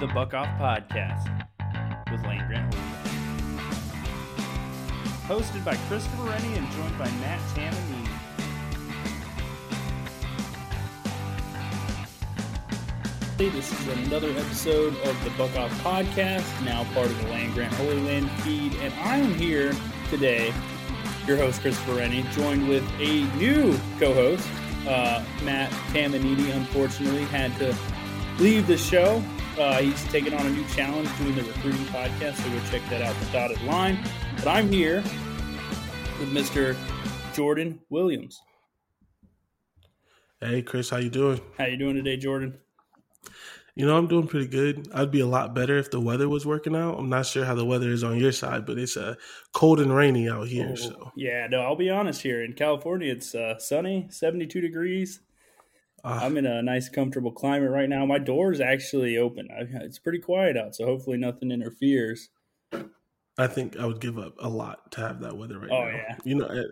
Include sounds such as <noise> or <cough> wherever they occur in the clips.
the Buck Off Podcast with Lane Grant Williams. Hosted by Christopher Rennie and joined by Matt Tamanini. Hey, This is another episode of the Buck Off Podcast, now part of the Land Grant Holy Land feed, and I am here today, your host Christopher Rennie, joined with a new co-host, uh, Matt Tamanini. Unfortunately, had to leave the show. Uh, he's taking on a new challenge doing the recruiting podcast, so go check that out. The dotted line. But I'm here with Mr. Jordan Williams. Hey Chris, how you doing? How you doing today, Jordan? You know, I'm doing pretty good. I'd be a lot better if the weather was working out. I'm not sure how the weather is on your side, but it's uh, cold and rainy out here. Oh, So yeah, no, I'll be honest here. In California, it's uh, sunny, 72 degrees. Uh, I'm in a nice, comfortable climate right now. My door's actually open. I, it's pretty quiet out, so hopefully nothing interferes. I think I would give up a lot to have that weather right Oh, now. yeah. You know, eh,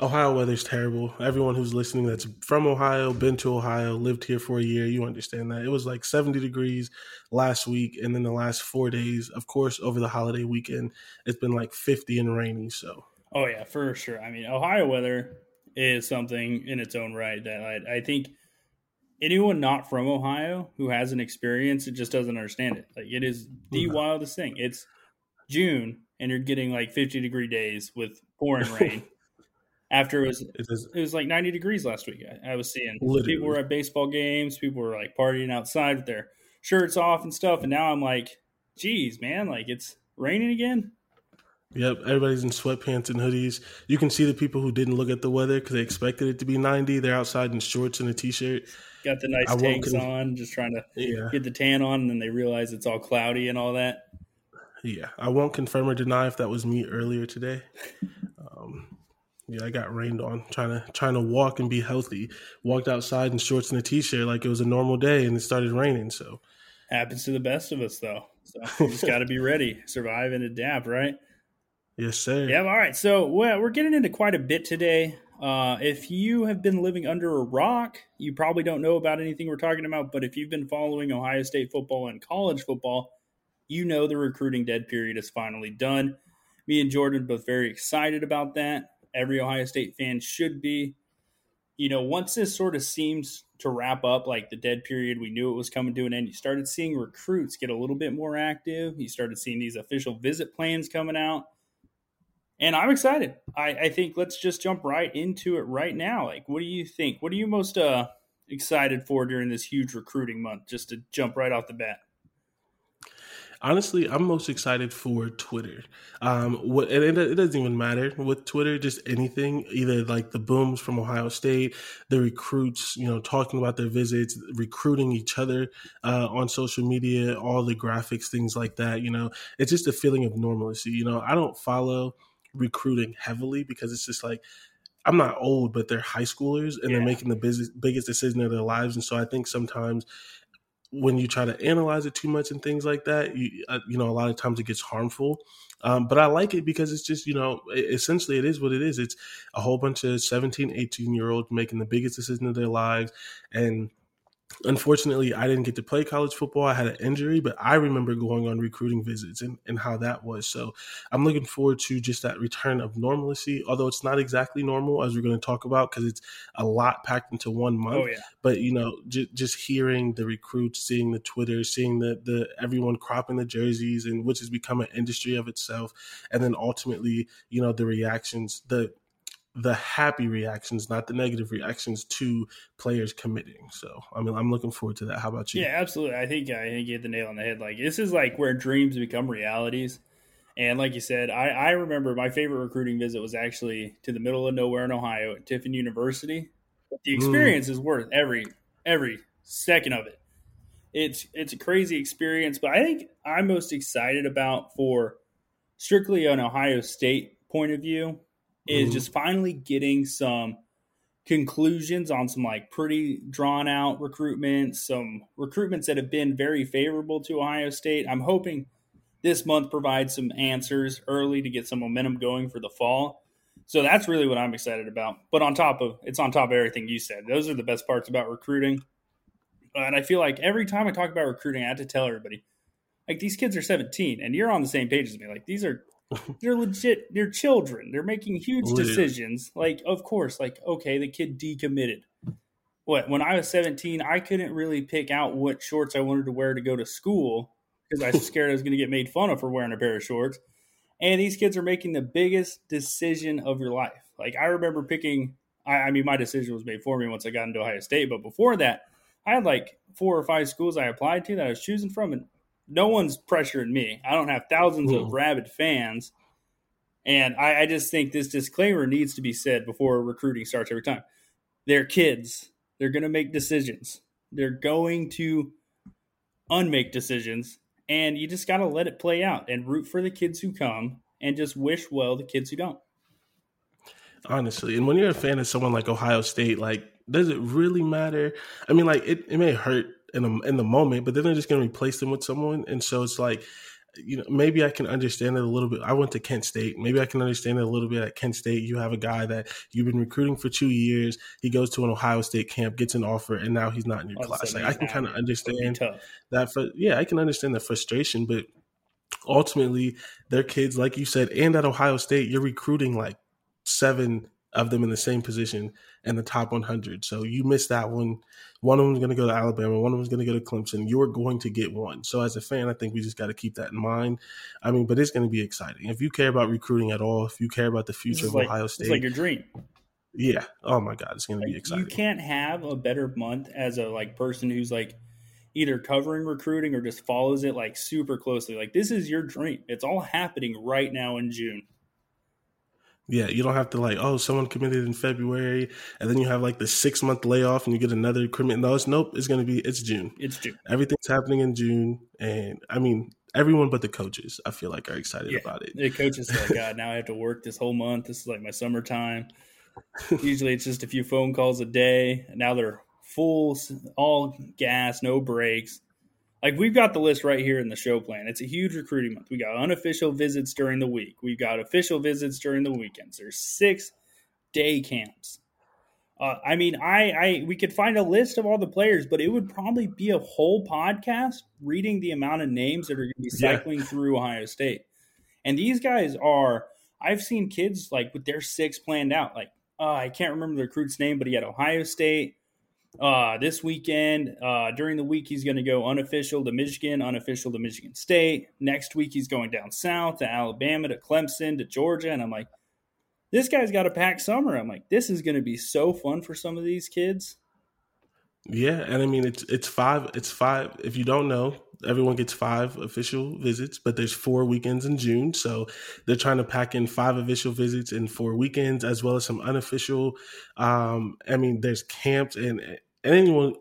Ohio weather's terrible. Everyone who's listening that's from Ohio, been to Ohio, lived here for a year, you understand that. It was like 70 degrees last week, and then the last four days, of course, over the holiday weekend, it's been like 50 and rainy. So Oh yeah, for sure. I mean, Ohio weather is something in its own right that I, I think anyone not from Ohio who has an experience, it just doesn't understand it. Like it is the No. wildest thing. It's June and you're getting like 50 degree days with pouring <laughs> rain. After it was it is it was like 90 degrees last week. I, I was seeing Literally. people were at baseball games, people were like partying outside with their shirts off and stuff, and now I'm like, geez, man, like it's raining again. Yep, everybody's in sweatpants and hoodies. You can see the people who didn't look at the weather because they expected it to be 90. They're outside in shorts and a t-shirt. Got the nice I tanks on, just trying to Yeah, get the tan on, and then they realize it's all cloudy and all that. yeah. I won't confirm or deny if that was me earlier today. Um, yeah, I got rained on trying to trying to walk and be healthy. Walked outside in shorts and a t-shirt like it was a normal day, and it started raining. So Happens to the best of us, though. So <laughs> you just got to be ready, survive, and adapt, right? yes, sir. Yeah. All right. So well, we're getting into quite a bit today. Uh, if you have been living under a rock, you probably don't know about anything we're talking about. But if you've been following Ohio State football and college football, you know the recruiting dead period is finally done. Me and Jordan both very excited about that. Every Ohio State fan should be. You know, once this sort of seems to wrap up, like the dead period, we knew it was coming to an end. You started seeing recruits get a little bit more active. You started seeing these official visit plans coming out. And I'm excited. I, I think let's just jump right into it right now. Like, what do you think? What are you most uh, excited for during this huge recruiting month? Just to jump right off the bat. Honestly, I'm most excited for Twitter. Um, what, and it, it doesn't even matter with Twitter, just anything, either like the booms from Ohio State, the recruits, you know, talking about their visits, recruiting each other uh, on social media, all the graphics, things like that. You know, it's just a feeling of normalcy. You know, I don't follow recruiting heavily because it's just like, I'm not old, but they're high schoolers and Yeah. they're making the business, biggest decision of their lives. And so I think sometimes when you try to analyze it too much and things like that, you uh, you know a lot of times it gets harmful. Um, but I like it because it's just you know e- essentially it is what it is. It's a whole bunch of 17, 18 year olds making the biggest decision of their lives, and unfortunately I didn't get to play college football. I had an injury, but I remember going on recruiting visits and, and how that was. So I'm looking forward to just that return of normalcy, although it's not exactly normal as we're going to talk about because it's a lot packed into one month Oh yeah, but you know j- just hearing the recruits seeing the twitter seeing the the everyone cropping the jerseys and which has become an industry of itself and then ultimately you know the reactions the the happy reactions not the negative reactions to players committing so i mean i'm looking forward to that how about you yeah, absolutely. I think I think you hit the nail on the head. Like this is like where dreams become realities. And like you said, I, I remember my favorite recruiting visit was actually to the middle of nowhere in Ohio at Tiffin University. But the Mm. experience is worth every every second of it. It's it's a crazy experience, but I think I'm most excited about for strictly an Ohio State point of view is Mhm. just finally getting some conclusions on some like pretty drawn out recruitments, some recruitments that have been very favorable to Ohio State. I'm hoping this month provides some answers early to get some momentum going for the fall. So that's really what I'm excited about. But on top of it's on top of everything you said. Those are the best parts about recruiting. And I feel like every time I talk about recruiting, I have to tell everybody Like these kids are 17 and you're on the same page as me. Like these are they're legit they're children. They're making huge Literally. decisions. Like of course, like okay, the kid decommitted. What when I was 17, I couldn't really pick out what shorts I wanted to wear to go to school because I was <laughs> scared I was going to get made fun of for wearing a pair of shorts. And these kids are making the biggest decision of your life. Like I remember picking I, I mean my decision was made for me once I got into Ohio State, but before that, I had like four or five schools I applied to that I was choosing from, and no one's pressuring me. I don't have thousands of hmm. rabid fans. And I, I, just think this disclaimer needs to be said before recruiting starts every time. They're kids. They're going to make decisions. They're going to unmake decisions. And you just got to let it play out and root for the kids who come and just wish well the kids who don't. Honestly. And when you're a fan of someone like Ohio State, like, does it really matter? I mean, like, it, it may hurt in the in the moment, but then they're just going to replace them with someone, and so it's like, you know, maybe I can understand it a little bit. I went to Kent State. Maybe I can understand it a little bit. At Kent State, you have a guy that you've been recruiting for two years. He goes to an Ohio State camp, gets an offer, and now he's not in your All class. Like I can kind of understand that. For, yeah, I can understand the frustration, but ultimately, their kids, like you said, and at Ohio State, you're recruiting like seven of them in the same position in the top 100. So you missed that one. One of them is going to go to Alabama. One of them is going to go to Clemson. You're going to get one. So as a fan, I think we just got to keep that in mind. I mean, but it's going to be exciting. If you care about recruiting at all, if you care about the future of like, Ohio State, it's like your dream. Yeah. Oh my God, it's going to be exciting. You can't have a better month as a like person who's like either covering recruiting or just follows it like super closely. Like this is your dream. It's all happening right now in June. Yeah, you don't have to like, oh, someone committed in February, and then you have like the six month layoff, and you get another commit. No, it's nope. It's going to be it's June. It's June. Everything's happening in June, and I mean, everyone but the coaches, I feel like, are excited yeah. about it. The coaches like, <laughs> God, now I have to work this whole month. This is like my summertime. Usually, it's just a few phone calls a day. And now they're full, all gas, no breaks like we've got the list right here in the show plan. It's a huge recruiting month. We got unofficial visits during the week. We've got official visits during the weekends. There's six day camps. Uh, I mean, I, I we could find a list of all the players, but it would probably be a whole podcast reading the amount of names that are going to be cycling yeah. through Ohio State. And these guys are. I've seen kids like with their six planned out. Like uh, I can't remember the recruit's name, but he had Ohio State, uh, this weekend, uh, during the week, he's going to go unofficial to Michigan, unofficial to Michigan State. Next week, he's going down south to Alabama, to Clemson, to Georgia. And I'm like, this guy's got a packed summer. I'm like, this is going to be so fun for some of these kids. Yeah, and I mean it's it's five. It's five. If you don't know, everyone gets five official visits, but there's four weekends in June, so they're trying to pack in five official visits in four weekends, as well as some unofficial. Um, I mean, there's camps and and anyone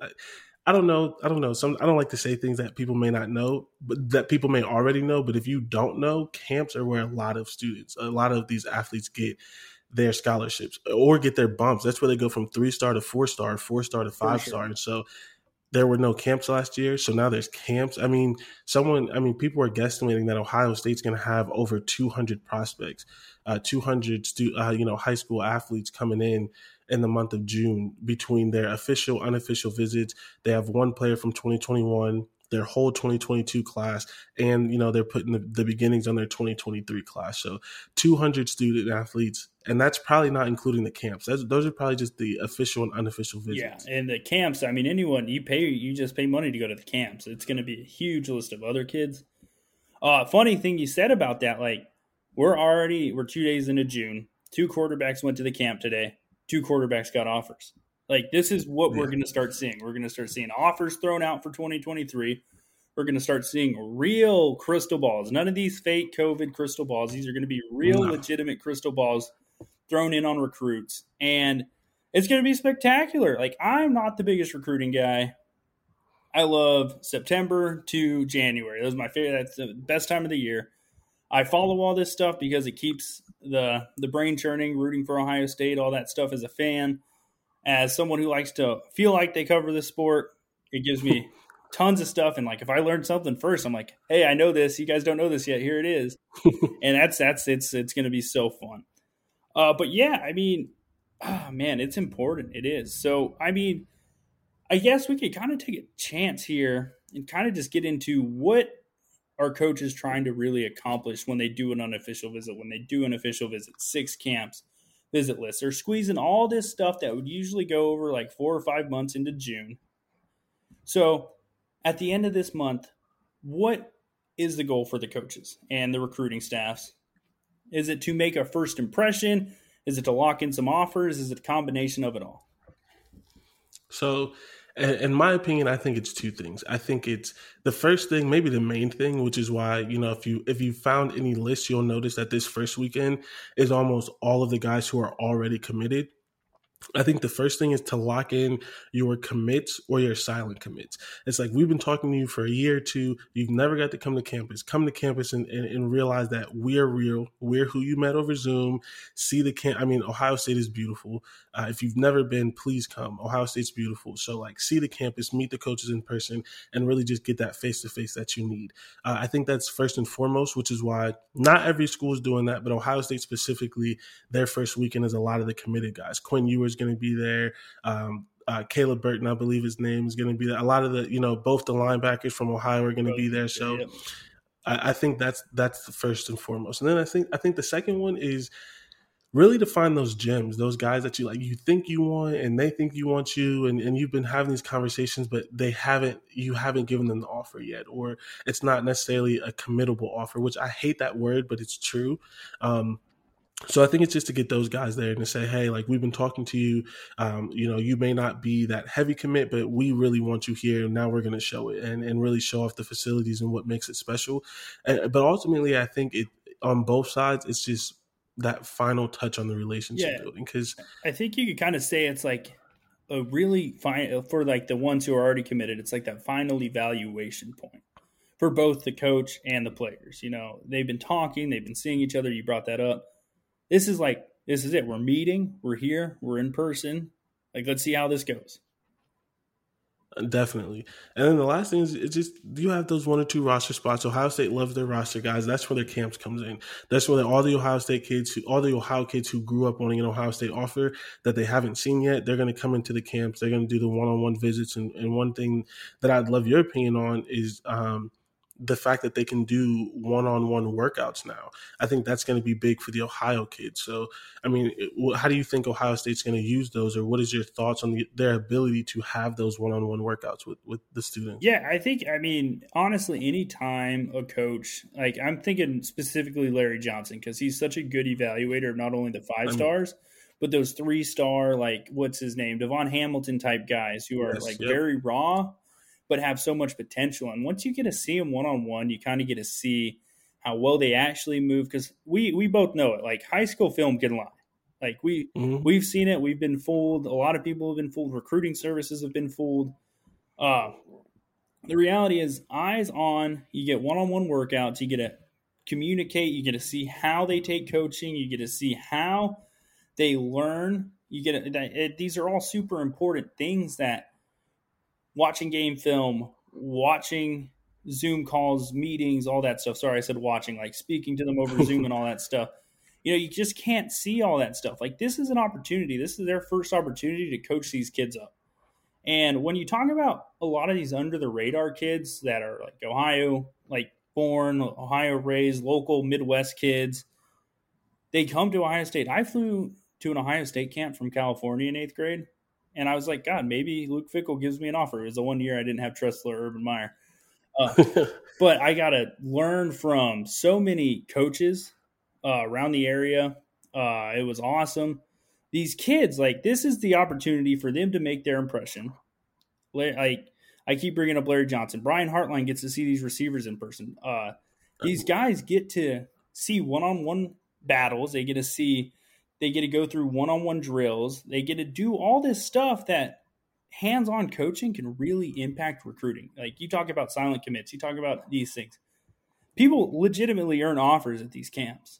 I don't know. I don't know. Some I don't like to say things that people may not know, but that people may already know. But if you don't know, camps are where a lot of students, a lot of these athletes get their scholarships or get their bumps. That's where they go from three star to four star, four star to five sure. star. And so there were no camps last year, so now there's camps. I mean, someone, I mean, people are guesstimating that Ohio State's going to have over 200 prospects, uh, 200 stu- uh, you know, high school athletes coming in in the month of June between their official, unofficial visits. They have one player from 2021, their whole 2022 class, and you know they're putting the, the beginnings on their 2023 class. So 200 student athletes, and that's probably not including the camps. That's, those are probably just the official and unofficial visits. Yeah, and the camps. I mean, anyone you pay, you just pay money to go to the camps. It's going to be a huge list of other kids. Uh, funny thing you said about that, like we're already we're two days into June. Two quarterbacks went to the camp today two quarterbacks got offers. Like this is what yeah. we're going to start seeing. We're going to start seeing offers thrown out for 2023. We're going to start seeing real crystal balls. None of these fake COVID crystal balls. These are going to be real no. legitimate crystal balls thrown in on recruits and it's going to be spectacular. Like I'm not the biggest recruiting guy. I love September to January. That was my favorite. That's the best time of the year. I follow all this stuff because it keeps the the brain churning, rooting for Ohio State, all that stuff as a fan. As someone who likes to feel like they cover the sport, it gives me <laughs> tons of stuff. And like if I learn something first, I'm like, hey, I know this. You guys don't know this yet. Here it is. <laughs> and that's that's it's it's going to be so fun. Uh, but yeah, I mean, oh, man, it's important. It is. So I mean, I guess we could kind of take a chance here and kind of just get into what are coaches trying to really accomplish when they do an unofficial visit, when they do an official visit, six camps, visit lists? They're squeezing all this stuff that would usually go over like four or five months into June. So at the end of this month, what is the goal for the coaches and the recruiting staffs? Is it to make a first impression? Is it to lock in some offers? Is it a combination of it all? So in my opinion, I think it's two things. I think it's the first thing, maybe the main thing, which is why you know if you if you found any lists, you'll notice that this first weekend is almost all of the guys who are already committed. I think the first thing is to lock in your commits or your silent commits. It's like we've been talking to you for a year or two. You've never got to come to campus. Come to campus and, and, and realize that we're real. We're who you met over Zoom. See the camp. I mean, Ohio State is beautiful. Uh, if you've never been, please come. Ohio State's beautiful. So, like, see the campus, meet the coaches in person, and really just get that face to face that you need. Uh, I think that's first and foremost, which is why not every school is doing that, but Ohio State specifically, their first weekend is a lot of the committed guys. Quinn Ewers going to be there. Um, uh, Caleb Burton, I believe his name is going to be there. A lot of the, you know, both the linebackers from Ohio are going to be there. So I, I, think that's that's the first and foremost. And then I think I think the second one is really to find those gems, those guys that you like, you think you want, and they think you want you, and, and you've been having these conversations, but they haven't, you haven't given them the offer yet, or it's not necessarily a committable offer, which I hate that word, but it's true. Um, so I think it's just to get those guys there and to say, hey, like we've been talking to you. Um, you know, you may not be that heavy commit, but we really want you here. And now we're going to show it and, and really show off the facilities and what makes it special. And, but ultimately, I think it on both sides, it's just that final touch on the relationship yeah. building. Because I think you could kind of say it's like a really fine for like the ones who are already committed. It's like that final evaluation point for both the coach and the players. You know, they've been talking, they've been seeing each other. You brought that up this is like this is it. We're meeting. We're here. We're in person. Like let's see how this goes. Definitely. And then the last thing is it's just you have those one or two roster spots. Ohio State loves their roster guys. That's where their camps comes in. That's where all the Ohio State kids who all the Ohio kids who grew up wanting an Ohio State offer that they haven't seen yet, they're gonna come into the camps, they're gonna do the one on one visits. And, and one thing that I'd love your opinion on is um, the fact that they can do one-on-one workouts now. I think that's going to be big for the Ohio kids. So, I mean, how do you think Ohio State's going to use those, or what is your thoughts on the, their ability to have those one-on-one workouts with with the students? Yeah, I think. I mean, honestly, anytime a coach, like I'm thinking specifically Larry Johnson, because he's such a good evaluator of not only the five mm-hmm. stars. but those three star, like what's his name, Davon Hamilton type guys who are yes, like yep. very raw, but have so much potential. And once you get to see them one on one, you kind of get to see how well they actually move. Because we we both know it. Like high school film can lie. Like we mm-hmm. we've seen it. We've been fooled. A lot of people have been fooled. Recruiting services have been fooled. Uh, the reality is, eyes on. You get one on one workouts. You get to communicate. You get to see how they take coaching. You get to see how they learn. You get it, these are all super important things that watching game film, watching Zoom calls, meetings, all that stuff. Sorry, I said watching, like speaking to them over Zoom and all that <laughs> stuff. You know, you just can't see all that stuff. Like, this is an opportunity. This is their first opportunity to coach these kids up. And when you talk about a lot of these under the radar kids that are like Ohio, like born, Ohio raised, local Midwest kids, they come to Ohio State. I flew to an Ohio State camp from California in eighth grade. And I was like, God, maybe Luke Fickell gives me an offer. It was the one year I didn't have Tressel or Urban Meyer. Uh, <laughs> but I got to learn from so many coaches uh, around the area. Uh, it was awesome. These kids, like, this is the opportunity for them to make their impression. Like, I keep bringing up Larry Johnson. Brian Hartline gets to see these receivers in person. Uh, these guys get to see one on one battles. They get to see they get to go through one on one drills. They get to do all this stuff that hands on coaching can really impact recruiting. Like you talk about silent commits, you talk about these things. People legitimately earn offers at these camps.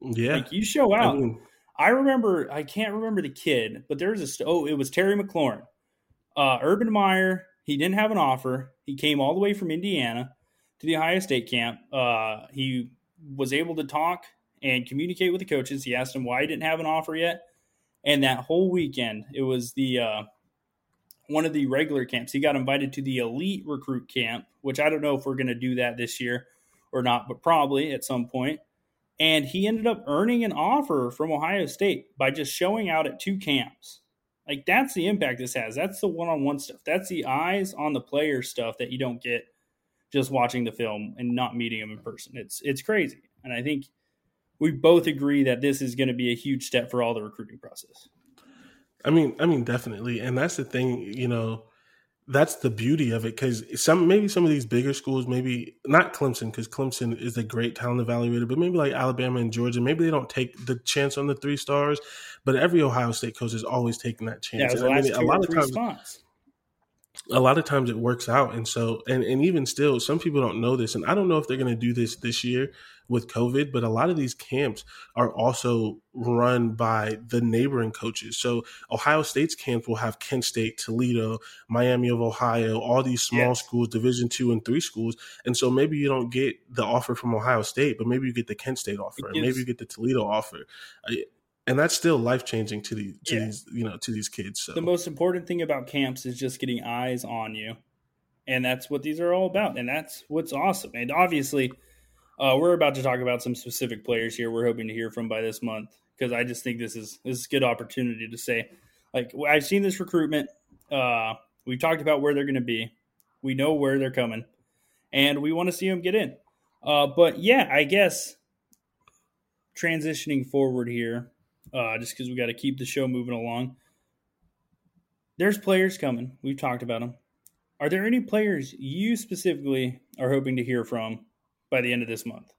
Yeah. Like you show out. I, mean, I remember, I can't remember the kid, but there was a, oh, it was Terry McLaurin. Uh, Urban Meyer, he didn't have an offer. He came all the way from Indiana to the Ohio State camp. Uh, he was able to talk and communicate with the coaches. He asked them why he didn't have an offer yet. And that whole weekend, it was the uh, one of the regular camps. He got invited to the elite recruit camp, which I don't know if we're going to do that this year or not, but probably at some point. And he ended up earning an offer from Ohio State by just showing out at two camps. Like that's the impact this has. That's the one-on-one stuff. That's the eyes on the player stuff that you don't get just watching the film and not meeting him in person. It's it's crazy. And I think we both agree that this is going to be a huge step for all the recruiting process. I mean, I mean definitely. And that's the thing, you know, that's the beauty of it because some maybe some of these bigger schools, maybe not Clemson because Clemson is a great talent evaluator, but maybe like Alabama and Georgia, maybe they don't take the chance on the three stars, but every Ohio State coach is always taking that chance. Yeah, I mean, a lot of times, spots. A lot of times it works out, and so and and even still, some people don't know this, and I don't know if they're going to do this this year with COVID, but a lot of these camps are also run by the neighboring coaches. So Ohio State's camps will have Kent State, Toledo, Miami of Ohio, all these small yes. schools, Division two and three schools. And so maybe you don't get the offer from Ohio State, but maybe you get the Kent State offer, and maybe you get the Toledo offer. And that's still life changing to these to yeah. these you know to these kids. So the most important thing about camps is just getting eyes on you, and that's what these are all about, and that's what's awesome. And obviously, uh, we're about to talk about some specific players here. We're hoping to hear from by this month because I just think this is this is a good opportunity to say, like, I've seen this recruitment. Uh, we've talked about where they're going to be. We know where they're coming, and we want to see them get in. Uh, but yeah, I guess transitioning forward here, uh, just because we got to keep the show moving along. There's players coming. We've talked about them. Are there any players you specifically are hoping to hear from by the end of this month.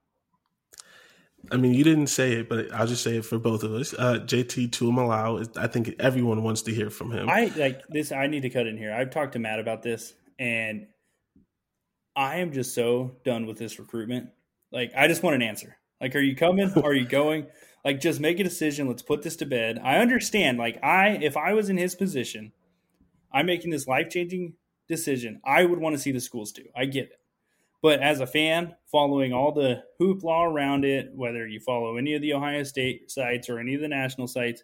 I mean, you didn't say it, but I'll just say it for both of us. Uh, JT Tuimoloau, I think everyone wants to hear from him. I like this. I need to cut in here. I've talked to Matt about this, and I am just so done with this recruitment. Like, I just want an answer. Like, are you coming? are you going? Like, just make a decision. Let's put this to bed. I understand. Like, I if I was in his position, I'm making this life changing decision. I would want to see the schools do. I get it. But as a fan, following all the hoopla around it, whether you follow any of the Ohio State sites or any of the national sites,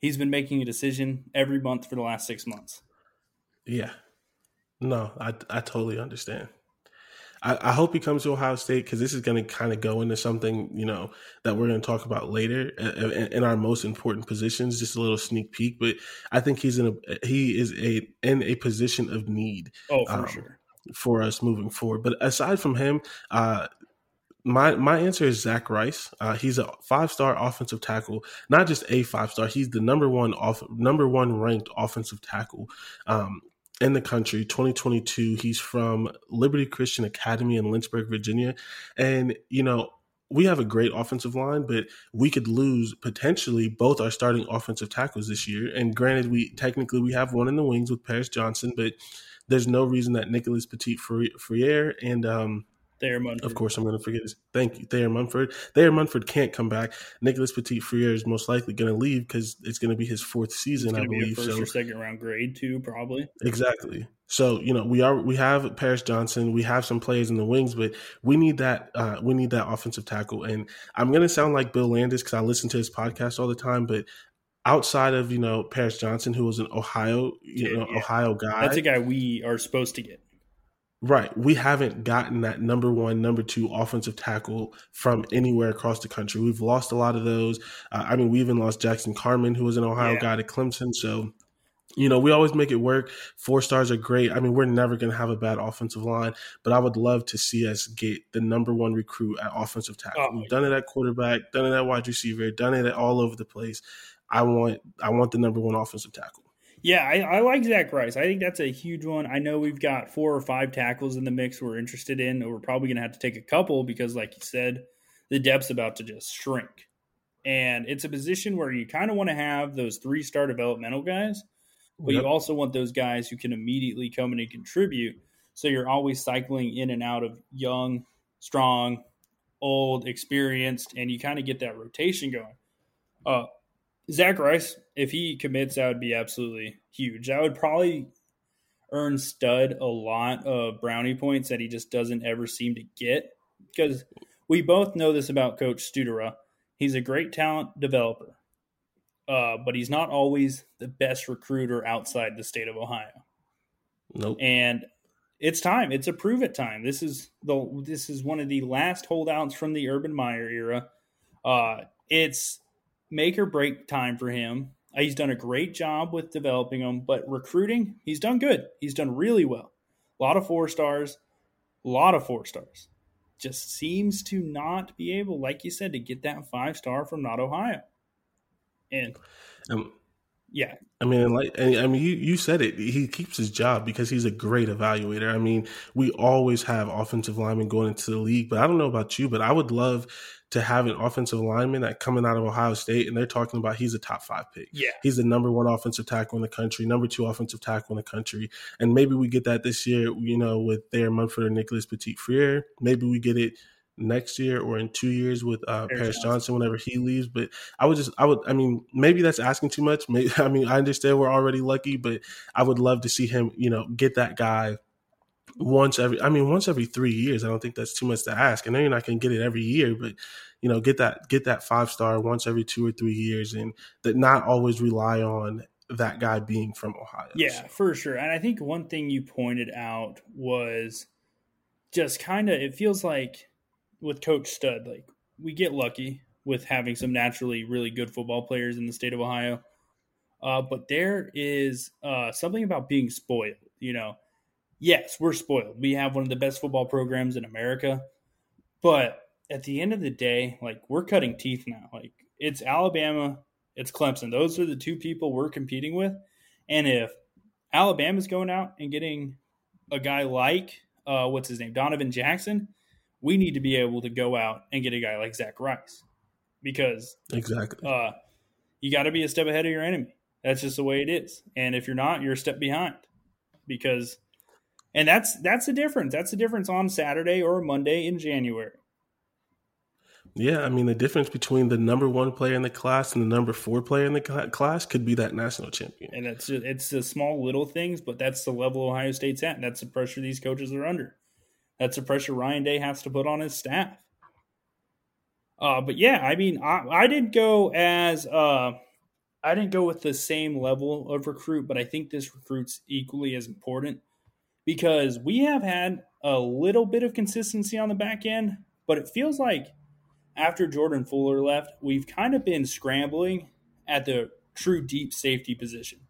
he's been making a decision every month for the last six months. Yeah. No, I, I totally understand. I, I hope he comes to Ohio State because this is going to kind of go into something, you know, that we're going to talk about later in, in, our most important positions. Just a little sneak peek, but I think he's in a he is a in a position of need. Oh, for um, sure for us moving forward. But aside from him, uh, my my answer is Zach Rice. Uh, he's a five star offensive tackle, not just a five star. He's the number one off number one ranked offensive tackle um, in the country. 2022. He's from Liberty Christian Academy in Lynchburg, Virginia, and you know we have a great offensive line, but we could lose potentially both our starting offensive tackles this year. And granted, we technically we have one in the wings with Paris Johnson, but there's no reason that Nicholas Petit Frere and um, Thayer Munford. Of course, I'm going to forget his. Thank you, Thayer Munford. Thayer Munford can't come back. Nicholas Petit Frere is most likely going to leave because it's going to be his fourth season, I believe. first so, or second round grade too, probably. Exactly. So you know we are we have Paris Johnson, we have some players in the wings, but we need that uh, we need that offensive tackle. And I'm going to sound like Bill Landis because I listen to his podcast all the time, but outside of you know Paris Johnson, who was an Ohio you know yeah. Ohio guy. That's a guy we are supposed to get. Right. We haven't gotten that number one, number two offensive tackle from anywhere across the country. We've lost a lot of those. Uh, I mean, we even lost Jackson Carman, who was an Ohio yeah. guy to Clemson. So, you know, we always make it work. Four stars are great. I mean, we're never going to have a bad offensive line, but I would love to see us get the number one recruit at offensive tackle. Oh, We've done it at quarterback, done it at wide receiver, done it at all over the place. I want I want the number one offensive tackle. Yeah, I, I, like Zach Rice. I think that's a huge one. I know we've got four or five tackles in the mix we're interested in. We're probably going to have to take a couple because, like you said, the depth's about to just shrink. And it's a position where you kind of want to have those three star developmental guys, but yep. you also want those guys who can immediately come in and contribute. So you're always cycling in and out of young, strong, old, experienced, and you kind of get that rotation going. Uh, Zach Rice, if he commits, that would be absolutely huge. That would probably earn Stud a lot of brownie points that he just doesn't ever seem to get. Because we both know this about Coach Studrawa. He's a great talent developer, uh, but he's not always the best recruiter outside the state of Ohio. Nope. And it's time. It's a prove it time. This is the this is one of the last holdouts from the Urban Meyer era. Uh, it's make or break time for him. Uh, he's done a great job with developing them, but recruiting, he's done good. He's done really well. A lot of four stars, a lot of four stars. Just seems to not be able, like you said, to get that five star from not Ohio. And um, yeah. I mean, like, I mean, you, you said it. He keeps his job because he's a great evaluator. I mean, we always have offensive linemen going into the league, but I don't know about you, but I would love to have an offensive lineman that coming out of Ohio State and they're talking about he's a top five pick. Yeah. He's the number one offensive tackle in the country, number two offensive tackle in the country. And maybe we get that this year, you know, with Thayer Munford or Nicholas Petit Frere. Maybe we get it next year or in two years with uh, Paris, Paris Johnson. Johnson whenever he leaves. But I would just, I would, I mean, maybe that's asking too much. Maybe, <laughs> I mean, I understand we're already lucky, but I would love to see him, you know, get that guy once every. I mean, once every three years. I don't think that's too much to ask. I know you're not going to get it every year, but you know, get that get that five star once every two or three years, and that not always rely on that guy being from Ohio. Yeah, for sure. And I think one thing you pointed out was just kind of it feels like with Coach Stud, like we get lucky with having some naturally really good football players in the state of Ohio. Uh, but there is uh, something about being spoiled. You know, yes, we're spoiled. We have one of the best football programs in America, but at the end of the day, like we're cutting teeth now. Like it's Alabama, it's Clemson. Those are the two people we're competing with. And if Alabama's going out and getting a guy like uh, what's his name, Donovan Jackson, we need to be able to go out and get a guy like Zach Rice because exactly uh, you got to be a step ahead of your enemy. That's just the way it is. And if you're not, you're a step behind because, and that's that's the difference. That's the difference on Saturday or Monday in January. Yeah, I mean the difference between the number one player in the class and the number four player in the class could be that national champion. And it's just, it's the small little things, but that's the level Ohio State's at, and that's the pressure these coaches are under. That's the pressure Ryan Day has to put on his staff. Uh, but yeah, I mean, I, I didn't go as uh, I didn't go with the same level of recruit, but I think this recruit's equally as important because we have had a little bit of consistency on the back end, but it feels like after Jordan Fuller left, we've kind of been scrambling at the true deep safety position.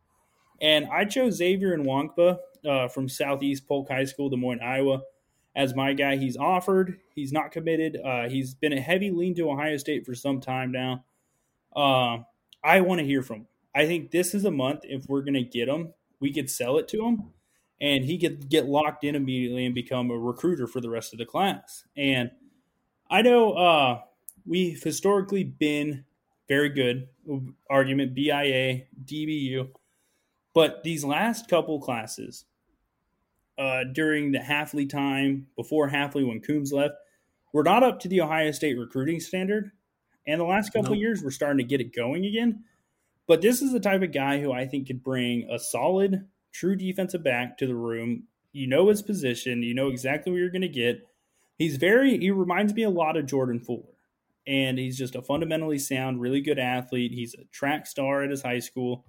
And I chose Xavier Nwankpa uh, from Southeast Polk High School, Des Moines, Iowa as my guy. He's offered. He's not committed. Uh, he's been a heavy lean to Ohio State for some time now. Uh, I want to hear from him. I think this is a month. If we're going to get him, we could sell it to him, and he could get locked in immediately and become a recruiter for the rest of the class. And I know uh, we've historically been very good. Argument BIA, DBU. But these last couple classes, uh, during the Hafley time, before Hafley when Coombs left, we're not up to the Ohio State recruiting standard. And the last couple nope. years, we're starting to get it going again. But this is the type of guy who I think could bring a solid, true defensive back to the room. You know his position, you know exactly what you're going to get. He's very, he reminds me a lot of Jordan Fuller. And he's just a fundamentally sound, really good athlete. He's a track star at his high school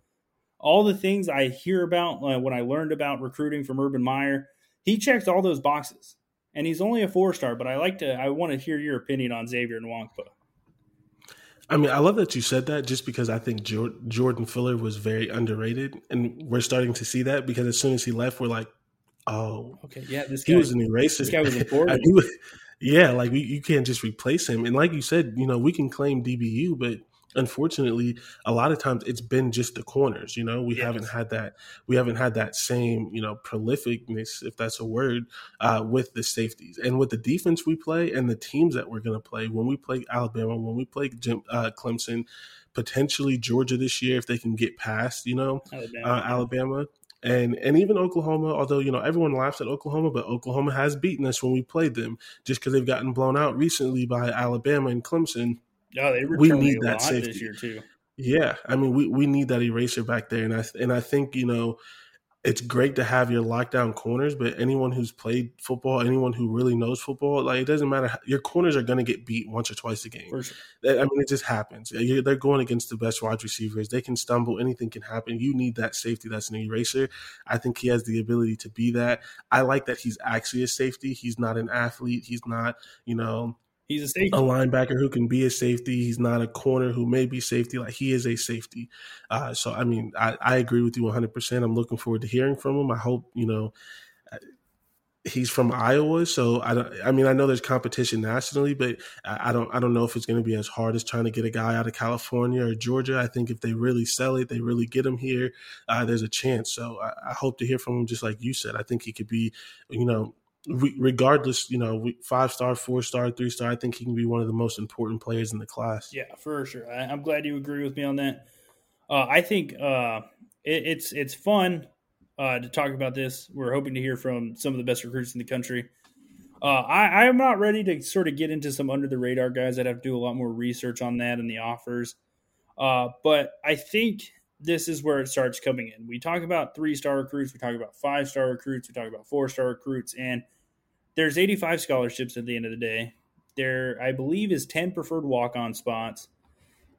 all the things I hear about uh, when I learned about recruiting from Urban Meyer, he checks all those boxes. And he's only a four star, but I like to, I want to hear your opinion on Xavier Nwankpa. I mean, I love that you said that just because I think Jordan Fuller was very underrated. And we're starting to see that because as soon as he left, we're like, oh, okay, yeah, this guy he was an eraser. This guy was <laughs> important. yeah, like we, you can't just replace him. And like you said, you know, we can claim DBU, but unfortunately a lot of times it's been just the corners you know we yes. haven't had that we haven't had that same you know prolificness if that's a word uh, with the safeties and with the defense we play and the teams that we're going to play when we play alabama when we play Jim, uh, clemson potentially georgia this year if they can get past you know alabama, uh, alabama and and even Oklahoma, although you know everyone laughs at Oklahoma, but Oklahoma has beaten us when we played them, just because they've gotten blown out recently by Alabama and Clemson. Oh, they we need that safety this year too. Yeah, I mean, we, we need that eraser back there, and I and I think you know, it's great to have your lockdown corners, but anyone who's played football, anyone who really knows football, like it doesn't matter. How, Your corners are going to get beat once or twice a game. Sure. I mean, it just happens. They're going against the best wide receivers. They can stumble. Anything can happen. You need that safety. That's an eraser. I think he has the ability to be that. I like that he's actually a safety. He's not an athlete. He's not, you know, He's a safety. A linebacker who can be a safety. He's not a corner who may be safety. Like he is a safety. Uh, so I mean, I, I agree with you 100. percent I'm looking forward to hearing from him. I hope you know he's from Iowa, so I don't. I mean, I know there's competition nationally, but I don't. I don't know if it's going to be as hard as trying to get a guy out of California or Georgia. I think if they really sell it, they really get him here. Uh, there's a chance. So I, I, hope to hear from him, just like you said. I think he could be, you know, regardless, you know, five star, four star, three star, I think he can be one of the most important players in the class. Yeah, for sure. I, am glad you agree with me on that. Uh, I think uh, it, it's it's fun uh, to talk about this. We're hoping to hear from some of the best recruits in the country. Uh, I, I'm not ready to sort of get into some under the radar guys. I'd have to do a lot more research on that and the offers. Uh, but I think this is where it starts coming in. We talk about three star recruits, we talk about five star recruits, we talk about four star recruits, and there's 85 scholarships at the end of the day. There, I believe, is 10 preferred walk on spots.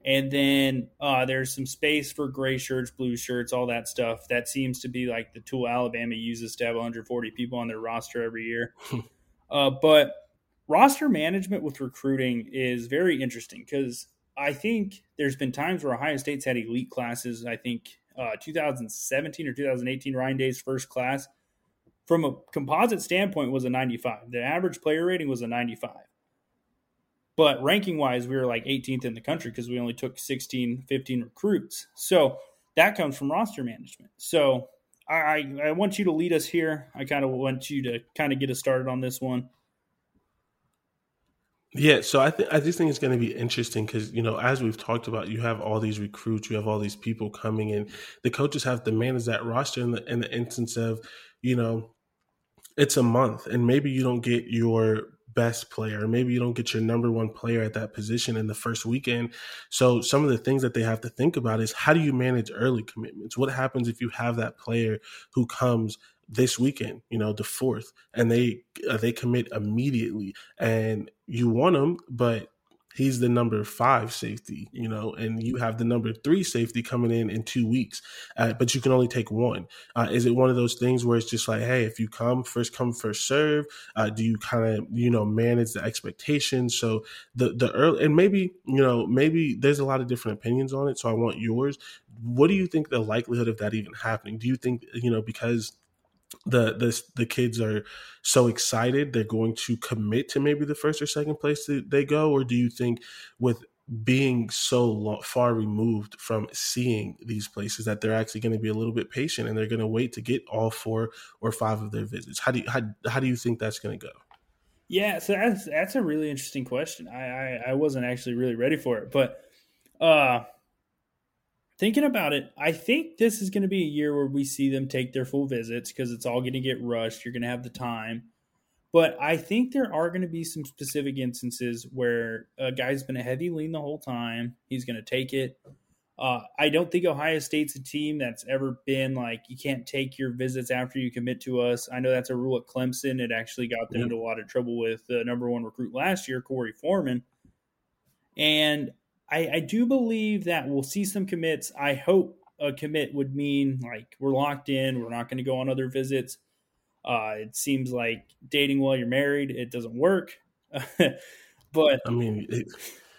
And then uh, there's some space for gray shirts, blue shirts, all that stuff. That seems to be like the tool Alabama uses to have 140 people on their roster every year. <laughs> uh, but roster management with recruiting is very interesting because I think there's been times where Ohio State's had elite classes. I think uh, 2017 or 2018, Ryan Day's first class, from a composite standpoint, was a 95. The average player rating was a 95. But ranking wise, we were like 18th in the country because we only took 16, 15 recruits. So that comes from roster management. So I, I want you to lead us here. I kind of want you to kind of get us started on this one. Yeah, so I think I just think it's going to be interesting because you know, as we've talked about, you have all these recruits, you have all these people coming in. The coaches have to manage that roster in the in the instance of, you know, it's a month, and maybe you don't get your best player, maybe you don't get your number one player at that position in the first weekend. So some of the things that they have to think about is how do you manage early commitments? What happens if you have that player who comes this weekend, you know, the fourth, and they uh, they commit immediately, and you want him, but he's the number five safety, you know, and you have the number three safety coming in in two weeks, uh, but you can only take one. Uh, is it one of those things where it's just like, hey, if you come first come first serve, uh, do you kind of you know manage the expectations? So the the early and maybe you know maybe there's a lot of different opinions on it. So I want yours. What do you think the likelihood of that even happening? Do you think you know because the the the kids are so excited they're going to commit to maybe the first or second place that they go? Or do you think with being so far removed from seeing these places that they're actually going to be a little bit patient and they're going to wait to get all four or five of their visits? How do you how, how do you think that's going to go? Yeah so that's that's a really interesting question. I, I i wasn't actually really ready for it but uh thinking about it, I think this is going to be a year where we see them take their full visits because it's all going to get rushed. You're going to have the time. But I think there are going to be some specific instances where a guy's been a heavy lean the whole time. He's going to take it. Uh, I don't think Ohio State's a team that's ever been like, you can't take your visits after you commit to us. I know that's a rule at Clemson. It actually got them into a lot of trouble with the number one recruit last year, Korey Foreman. And I, I do believe that we'll see some commits. I hope a commit would mean like we're locked in, we're not going to go on other visits. Uh, it seems like dating while you're married, it doesn't work. <laughs> but I mean, it,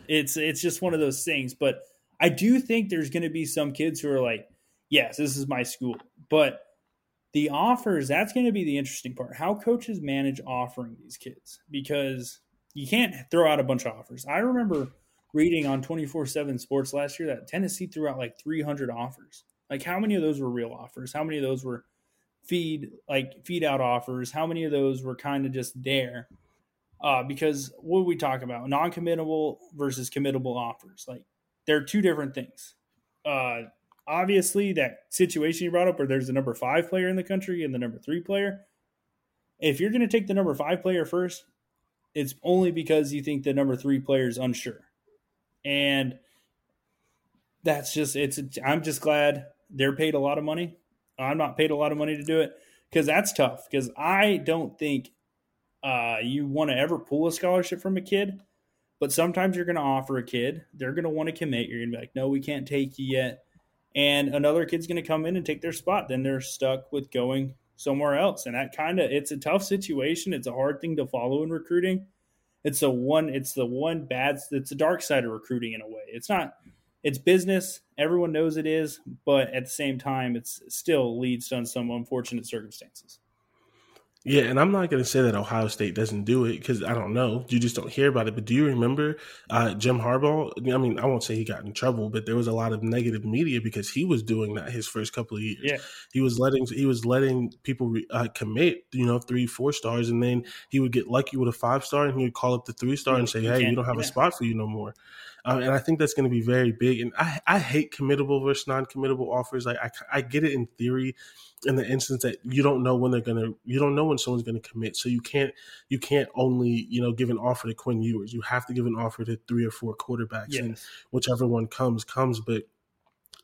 it's it's just one of those things. But I do think there's going to be some kids who are like, yes, this is my school. But the offers, that's going to be the interesting part. How coaches manage offering these kids because you can't throw out a bunch of offers. I remember reading on 24 7 sports last year that Tennessee threw out like 300 offers. Like, how many of those were real offers? How many of those were feed, like feed out offers? How many of those were kind of just there? Uh, because what we talk about non committable versus committable offers. Like, they're two different things. Uh, obviously, that situation you brought up where there's the number five player in the country and the number three player. If you're going to take the number five player first, it's only because you think the number three player is unsure and that's just it's i'm just glad they're paid a lot of money I'm not paid a lot of money to do it because that's tough. Because I don't think uh, you want to ever pull a scholarship from a kid, but sometimes you're going to offer a kid, they're going to want to commit. You're going to be like, no, we can't take you yet. And another kid's going to come in and take their spot. Then they're stuck with going somewhere else. And that kind of, it's a tough situation. It's a hard thing to follow in recruiting. It's the one, it's the one bad, it's the dark side of recruiting in a way. It's not, it's business. Everyone knows it is, but at the same time, it's still leads to some unfortunate circumstances. Yeah, and I'm not going to say that Ohio State doesn't do it because I don't know. You just don't hear about it. But do you remember uh, Jim Harbaugh? I mean, I won't say he got in trouble, but there was a lot of negative media because he was doing that his first couple of years. Yeah. he was letting he was letting people uh, commit, you know, three, four stars, and then he would get lucky with a five star, and he would call up the three star and say, "Hey, we don't have yeah. a spot for you no more." Uh, and I think that's going to be very big. And I, I hate committable versus non-committable offers. Like I, I get it in theory, in the instance that you don't know when they're going to, you don't know when someone's going to commit. So you can't, you can't only, you know, give an offer to Quinn Ewers. You have to give an offer to three or four quarterbacks, yes. and whichever one comes comes. But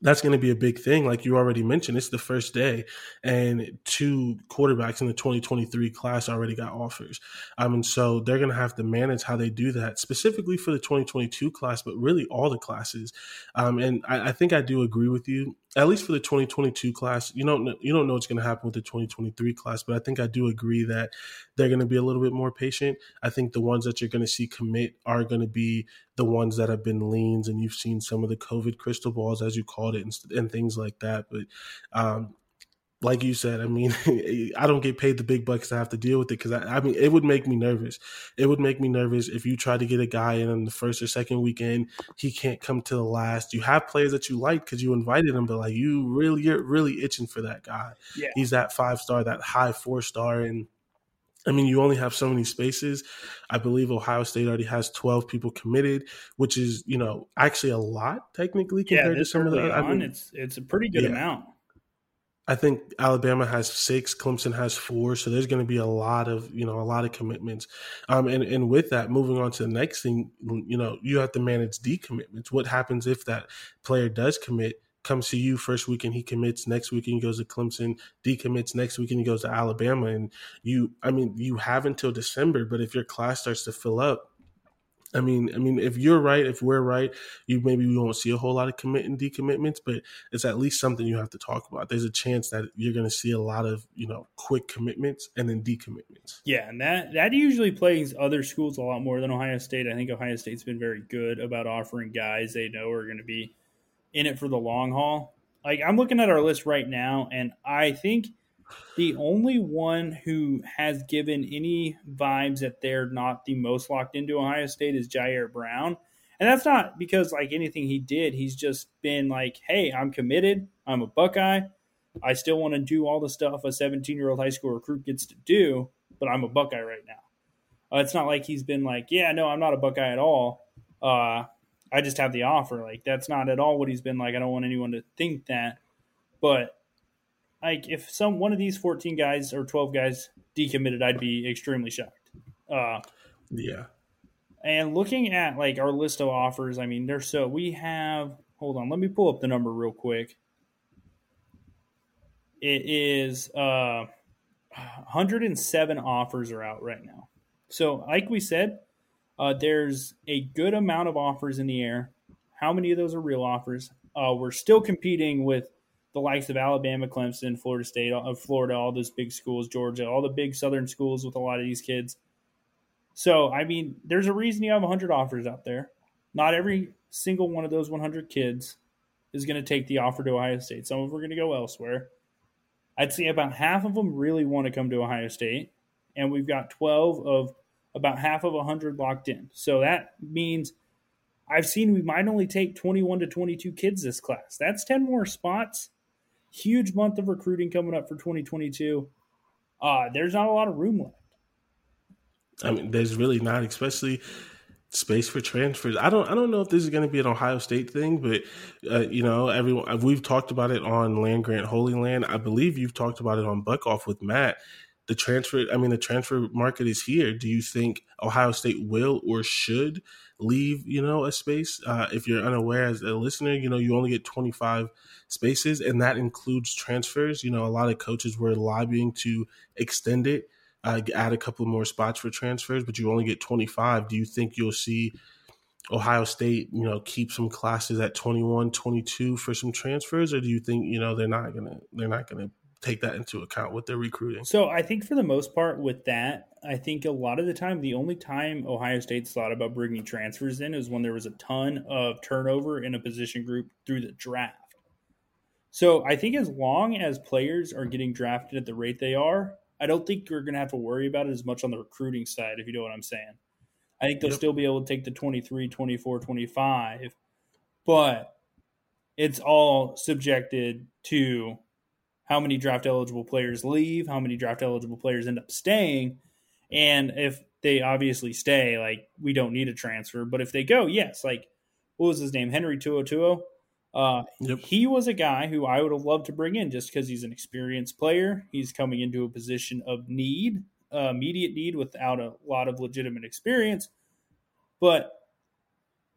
that's going to be a big thing. Like you already mentioned, it's the first day, and two quarterbacks in the 2023 class already got offers. Um, and so they're going to have to manage how they do that, specifically for the 2022 class, but really all the classes. Um, and I, I think I do agree with you at least for the 2022 class, you don't know, you don't know what's going to happen with the 2023 class, but I think I do agree that they're going to be a little bit more patient. I think the ones that you're going to see commit are going to be the ones that have been leans, and you've seen some of the COVID crystal balls, as you called it, and, and things like that. But um, like you said, I mean, <laughs> I don't get paid the big bucks to have to deal with it because I, I, mean, it would make me nervous. It would make me nervous if you try to get a guy in on the first or second weekend, he can't come to the last. You have players that you like because you invited him, but like you really, you're really itching for that guy. Yeah. He's that five star, that high four star, and I mean, you only have so many spaces. I believe Ohio State already has 12 people committed, which is, you know, actually a lot technically compared yeah, to some of the. I mean, it's it's a pretty good yeah. amount. I think Alabama has six, Clemson has four, so there's going to be a lot of you know a lot of commitments. Um, and and with that, moving on to the next thing, you know, you have to manage decommitments. What happens if that player does commit? Comes to you first weekend, he commits. Next weekend, he goes to Clemson. Decommits next weekend, he goes to Alabama. And you, I mean, you have until December. But if your class starts to fill up, I mean, I mean, if you're right, if we're right, you maybe we won't see a whole lot of commit and decommitments, but it's at least something you have to talk about. There's a chance that you're going to see a lot of you know quick commitments and then decommitments. Yeah, and that that usually plays other schools a lot more than Ohio State. I think Ohio State's been very good about offering guys they know are going to be in it for the long haul. Like I'm looking at our list right now, and I think the only one who has given any vibes that they're not the most locked into Ohio State is Jyaire Brown. And that's not because like anything he did. He's just been like, hey, I'm committed. I'm a Buckeye. I still want to do all the stuff a 17 year old high school recruit gets to do, but I'm a Buckeye right now. Uh, it's not like he's been like, yeah, no, I'm not a Buckeye at all. Uh, I just have the offer. Like that's not at all what he's been like. I don't want anyone to think that. But like if some one of these 14 guys or 12 guys decommitted, I'd be extremely shocked. Uh, yeah. And looking at like our list of offers, I mean, there's so we have. Hold on, let me pull up the number real quick. It is uh, 107 offers are out right now. So, like we said, uh, there's a good amount of offers in the air. How many of those are real offers? Uh, we're still competing with the likes of Alabama, Clemson, Florida State, of uh, Florida, all those big schools, Georgia, all the big Southern schools with a lot of these kids. So, I mean, there's a reason you have 100 offers out there. Not every single one of those 100 kids is going to take the offer to Ohio State. Some of them are going to go elsewhere. I'd say about half of them really want to come to Ohio State, and we've got 12 of about half of 100 locked in. So that means I've seen we might only take 21 to 22 kids this class. That's 10 more spots Huge month of recruiting coming up for 2022. Uh, there's not a lot of room left. I mean, there's really not, especially space for transfers. I don't I don't know if this is going to be an Ohio State thing, but uh, you know, everyone we've talked about it on Land Grant Holy Land. I believe you've talked about it on Buck Off with Matt. The transfer. I mean, the transfer market is here. Do you think Ohio State will or should leave? You know, a space. Uh, if you're unaware as a listener, you know you only get 25 spaces, and that includes transfers. You know, a lot of coaches were lobbying to extend it, uh, add a couple more spots for transfers, but you only get 25. Do you think you'll see? Ohio State, you know, keep some classes at 21, 22 for some transfers, or do you think, you know, they're not gonna they're not gonna take that into account with their recruiting? So I think for the most part with that, I think a lot of the time the only time Ohio State's thought about bringing transfers in is when there was a ton of turnover in a position group through the draft. So I think as long as players are getting drafted at the rate they are, I don't think you're going to have to worry about it as much on the recruiting side, if you know what I'm saying. I think they'll yep. still be able to take the 23, 24, 25, but it's all subjected to how many draft eligible players leave, how many draft eligible players end up staying, and if they obviously stay, like we don't need a transfer, but if they go, yes, like what was his name, Henry To'oTo'o. Uh, yep. He was a guy who I would have loved to bring in just because he's an experienced player. He's coming into a position of need uh, immediate need without a lot of legitimate experience. But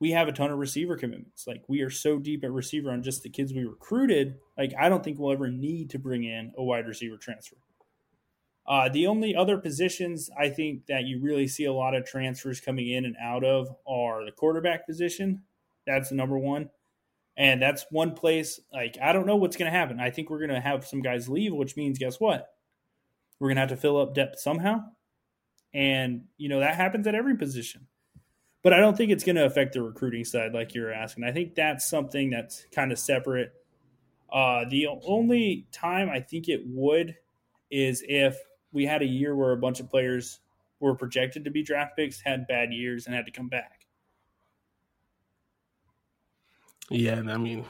we have a ton of receiver commitments. Like we are so deep at receiver on just the kids we recruited. Like I don't think we'll ever need to bring in a wide receiver transfer. Uh, the only other positions I think that you really see a lot of transfers coming in and out of are the quarterback position. That's the number one. And that's one place, like, I don't know what's going to happen. I think we're going to have some guys leave, which means, guess what? We're going to have to fill up depth somehow. And, you know, that happens at every position. But I don't think it's going to affect the recruiting side like you're asking. I think that's something that's kind of separate. Uh, the only time I think it would is if we had a year where a bunch of players were projected to be draft picks, had bad years, and had to come back. Yeah, and I mean,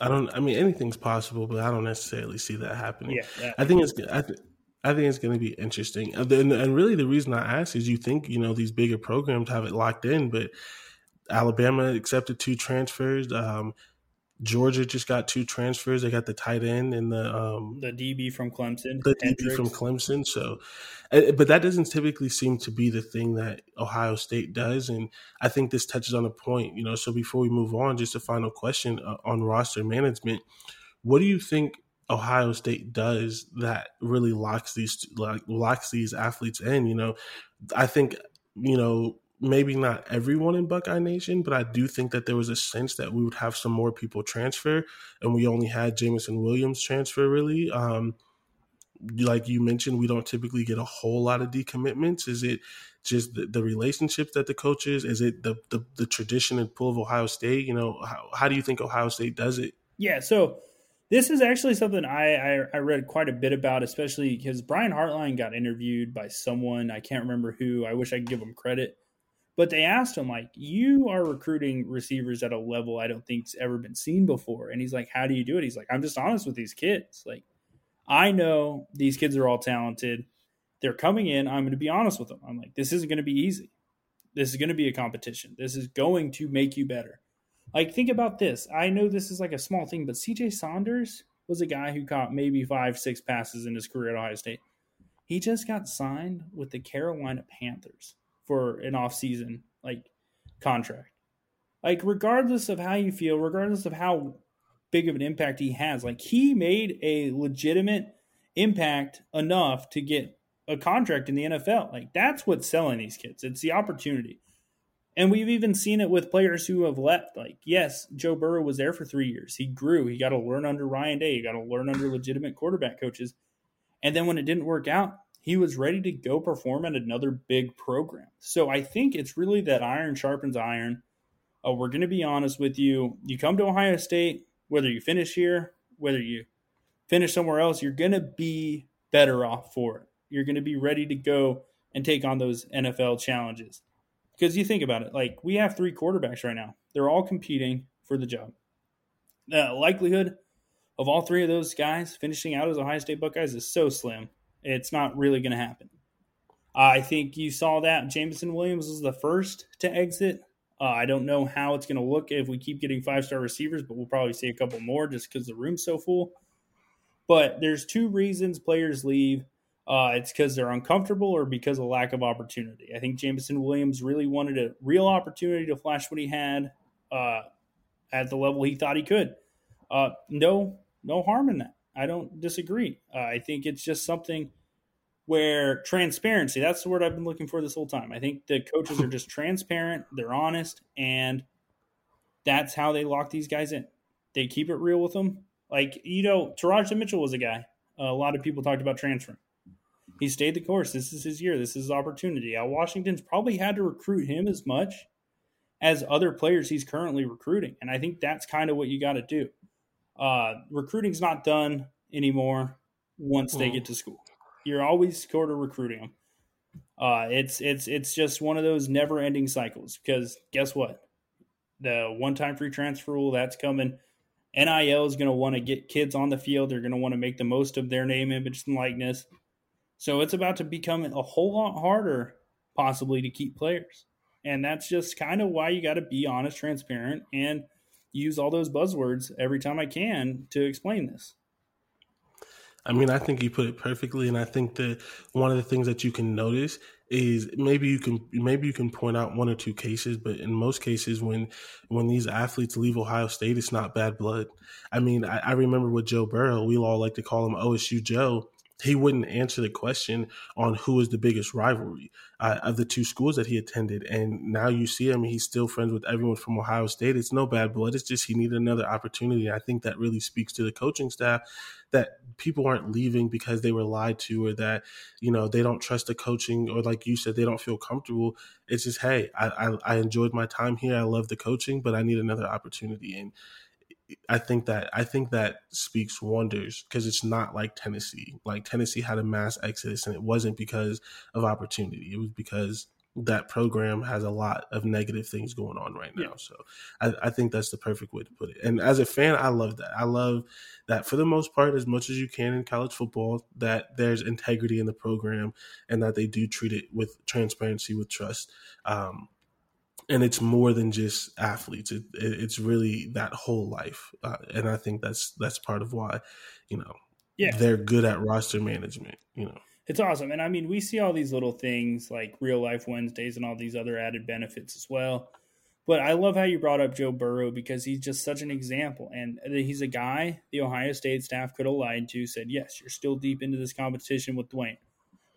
I don't. I mean, anything's possible, but I don't necessarily see that happening. Yeah, I think it's. I, th- I think it's going to be interesting. And, and really, the reason I ask is you think, you know, these bigger programs have it locked in, but Alabama accepted two transfers. Um, Georgia just got two transfers. They got the tight end and the um, the DB from Clemson. The Hendricks. DB from Clemson. So, but that doesn't typically seem to be the thing that Ohio State does. And I think this touches on a point. You know, so before we move on, just a final question uh, on roster management. What do you think Ohio State does that really locks these like locks these athletes in. You know, I think you know maybe not everyone in Buckeye Nation, but I do think that there was a sense that we would have some more people transfer, and we only had Jameson Williams transfer really. Um, like you mentioned, we don't typically get a whole lot of decommitments. Is it just the, the relationships that the coaches? Is it the, the, the tradition and pull of Ohio State? You know, how, how do you think Ohio State does it? Yeah, so this is actually something I, I, I read quite a bit about, especially because Brian Hartline got interviewed by someone I can't remember who. I wish I could give him credit, but they asked him like, "You are recruiting receivers at a level I don't think's ever been seen before," and he's like, "How do you do it?" He's like, "I'm just honest with these kids. Like, I know these kids are all talented. They're coming in. I'm going to be honest with them. I'm like, this isn't going to be easy. This is going to be a competition. This is going to make you better." Like, think about this. I know this is like a small thing, but CJ Saunders was a guy who caught maybe five, six passes in his career at Ohio State. He just got signed with the Carolina Panthers for an off-season like contract. Like, regardless of how you feel, regardless of how big of an impact he has, like he made a legitimate impact enough to get a contract in the NFL. Like that's what's selling these kids. It's the opportunity. And we've even seen it with players who have left. Like, yes, Joe Burrow was there for three years. He grew. He got to learn under Ryan Day. He got to learn under legitimate quarterback coaches. And then when it didn't work out, he was ready to go perform at another big program. So I think it's really that iron sharpens iron. Uh, we're going to be honest with you. You come to Ohio State, whether you finish here, whether you finish somewhere else, you're going to be better off for it. You're going to be ready to go and take on those NFL challenges. Because you think about it, like we have three quarterbacks right now. They're all competing for the job. The likelihood of all three of those guys finishing out as Ohio State Buckeyes is so slim. It's not really going to happen. I think you saw that Jameson Williams was the first to exit. Uh, I don't know how it's going to look if we keep getting five star receivers, but we'll probably see a couple more just because the room's so full. But there's two reasons players leave. Uh, it's because they're uncomfortable or because of lack of opportunity. I think Jameson Williams really wanted a real opportunity to flash what he had uh, at the level he thought he could. Uh, no, no harm in that. I don't disagree. Uh, I think it's just something where transparency, that's the word I've been looking for this whole time. I think the coaches are just <laughs> transparent, they're honest, and that's how they lock these guys in. They keep it real with them. Like, you know, Teradja Mitchell was a guy. A lot of people talked about transferring. He stayed the course. This is his year. This is his opportunity. Al Washington's probably had to recruit him as much as other players he's currently recruiting. And I think that's kind of what you got to do. Uh, recruiting's not done anymore once they get to school. You're always sort of recruiting them. Uh, it's it's it's just one of those never ending cycles because guess what? The one time free transfer rule that's coming. NIL is going to want to get kids on the field. They're going to want to make the most of their name, image, and likeness. So it's about to become a whole lot harder, possibly, to keep players. And that's just kind of why you got to be honest, transparent, and use all those buzzwords every time I can to explain this. I mean, I think you put it perfectly, and I think that one of the things that you can notice is maybe you can maybe you can point out one or two cases, but in most cases, when when these athletes leave Ohio State, it's not bad blood. I mean, I, I remember with Joe Burrow, we all like to call him OSU Joe he wouldn't answer the question on who is the biggest rivalry uh, of the two schools that he attended. And now you see him, he's still friends with everyone from Ohio State. It's no bad blood. It's just he needed another opportunity. I think that really speaks to the coaching staff that people aren't leaving because they were lied to or that, you know, they don't trust the coaching or like you said, they don't feel comfortable. It's just, hey, I, I, I enjoyed my time here. I love the coaching, but I need another opportunity. And I think that I think that speaks wonders because it's not like Tennessee. Like Tennessee had a mass exodus, and it wasn't because of opportunity. It was because that program has a lot of negative things going on right now. Yeah. So I, I, think that's the perfect way to put it. And as a fan, I love that. I love that for the most part, as much as you can in college football, that there's integrity in the program and that they do treat it with transparency, with trust. Um, and it's more than just athletes. It, it, it's really that whole life, uh, and I think that's that's part of why, you know, yeah, they're good at roster management. You know, it's awesome, and I mean, we see all these little things like real life Wednesdays and all these other added benefits as well. But I love how you brought up Joe Burrow because he's just such an example, and he's a guy the Ohio State staff could have lied to. Said, "Yes, you're still deep into this competition with Dwayne."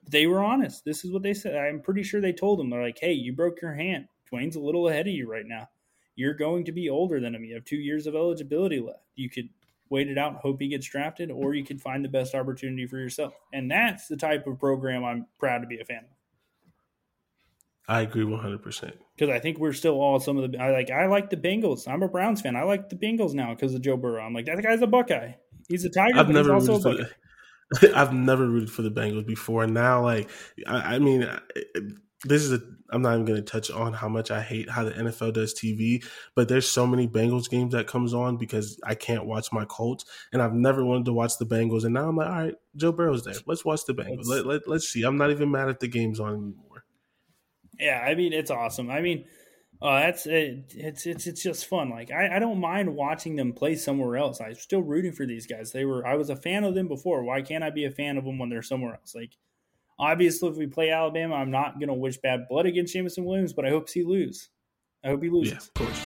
they were honest. This is what they said. I'm pretty sure they told him they're like, "Hey, you broke your hand. Dwayne's a little ahead of you right now. You're going to be older than him. You have two years of eligibility left. You could wait it out, hope he gets drafted, or you could find the best opportunity for yourself. And that's the type of program I'm proud to be a fan of. I agree 100%. Because I think we're still all some of the I like I like the Bengals. I'm a Browns fan. I like the Bengals now because of Joe Burrow. I'm like that guy's a Buckeye. He's a Tiger. I've never also. <laughs> I've never rooted for the Bengals before. And now, like, I, I mean, this is a I'm not even going to touch on how much I hate how the NFL does TV, but there's so many Bengals games that comes on because I can't watch my Colts, and I've never wanted to watch the Bengals, and now I'm like, all right, Joe Burrow's there. Let's watch the Bengals. Let, let, let's see. I'm not even mad at the game's on anymore. Yeah, I mean it's awesome. I mean, uh, that's it, it's it's it's just fun. Like I, I don't mind watching them play somewhere else. I'm still rooting for these guys. They were I was a fan of them before. Why can't I be a fan of them when they're somewhere else? Like Obviously, if we play Alabama, I'm not going to wish bad blood against Jameson Williams, but I hope he loses. I hope he loses. Yeah, of course.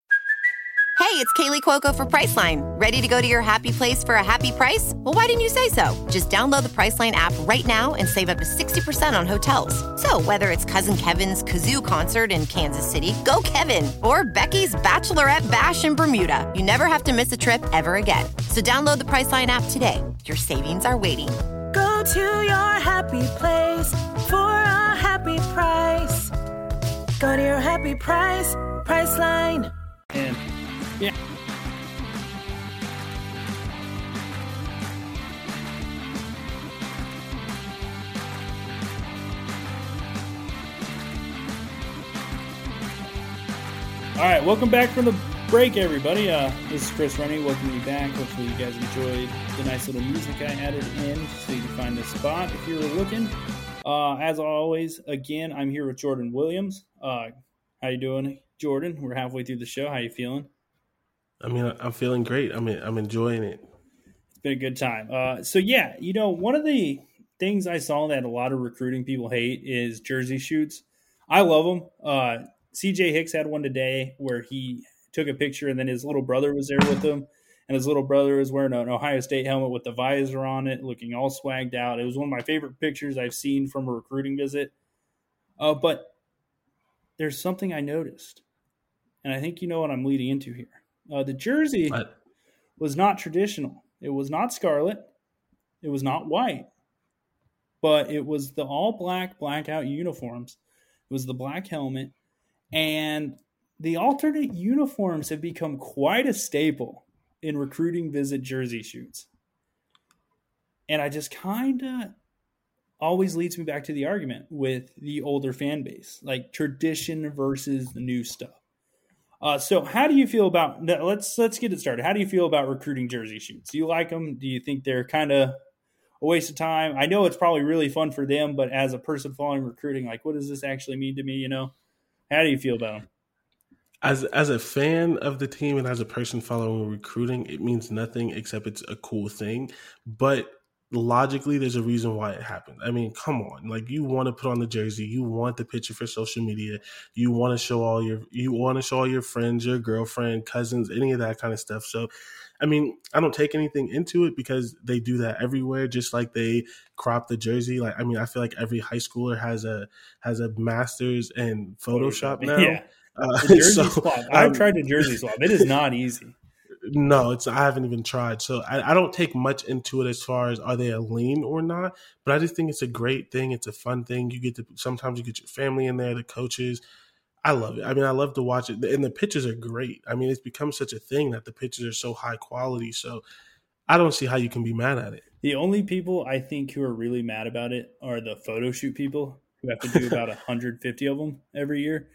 Hey, it's Kaley Cuoco for Priceline. Ready to go to your happy place for a happy price? Well, why didn't you say so? Just download the Priceline app right now and save up to 60% on hotels. So, whether it's Cousin Kevin's Kazoo concert in Kansas City, go Kevin, or Becky's Bachelorette Bash in Bermuda, you never have to miss a trip ever again. So, download the Priceline app today. Your savings are waiting Go to your happy place for a happy price. Go to your happy price, Priceline. And yeah. All right, welcome back from the break, everybody. Uh, this is Chris Rennie. Welcome you back. Hopefully, you guys enjoyed the nice little music I added in so you can find the spot if you're looking. Uh, as always, again, I'm here with Jordan Williams. Uh, how you doing, Jordan? We're halfway through the show. How you feeling? I mean, I'm feeling great. I mean, I'm enjoying it. It's been a good time. Uh, so yeah, you know, one of the things I saw that a lot of recruiting people hate is jersey shoots. I love them. Uh, CJ Hicks had one today where he took a picture and then his little brother was there with him. And his little brother was wearing an Ohio State helmet with the visor on it, looking all swagged out. It was one of my favorite pictures I've seen from a recruiting visit. Uh, but there's something I noticed, and I think you know what I'm leading into here. Uh, the jersey what? was not traditional. It was not scarlet. It was not white, but it was the all black blackout uniforms. It was the black helmet, and the alternate uniforms have become quite a staple in recruiting visit jersey shoots. And I just kind of always leads me back to the argument with the older fan base, like tradition versus the new stuff. Uh, so, how do you feel about? Let's let's get it started. How do you feel about recruiting jersey shoots? Do you like them? Do you think they're kind of a waste of time? I know it's probably really fun for them, but as a person following recruiting, like, what does this actually mean to me? You know, how do you feel about them? As as a fan of the team and as a person following recruiting, it means nothing except it's a cool thing. But logically there's a reason why it happened. I mean, come on. Like you want to put on the jersey, you want the picture for social media, you want to show all your you want to show all your friends, your girlfriend, cousins, any of that kind of stuff. So I mean, I don't take anything into it because they do that everywhere just like they crop the jersey. Like I mean, I feel like every high schooler has a has a masters in Photoshop <laughs> now. Yeah. Uh, <laughs> jersey so, swap. I've um, tried the jersey swap. It is not easy. No, it's I haven't even tried. So I, I, don't take much into it as far as are they a lean or not. But I just think it's a great thing. It's a fun thing. You get to sometimes you get your family in there, the coaches. I love it. I mean, I love to watch it, and the pitches are great. I mean, it's become such a thing that the pitches are so high quality. So I don't see how you can be mad at it. The only people I think who are really mad about it are the photo shoot people who have to do about 150 of them every year.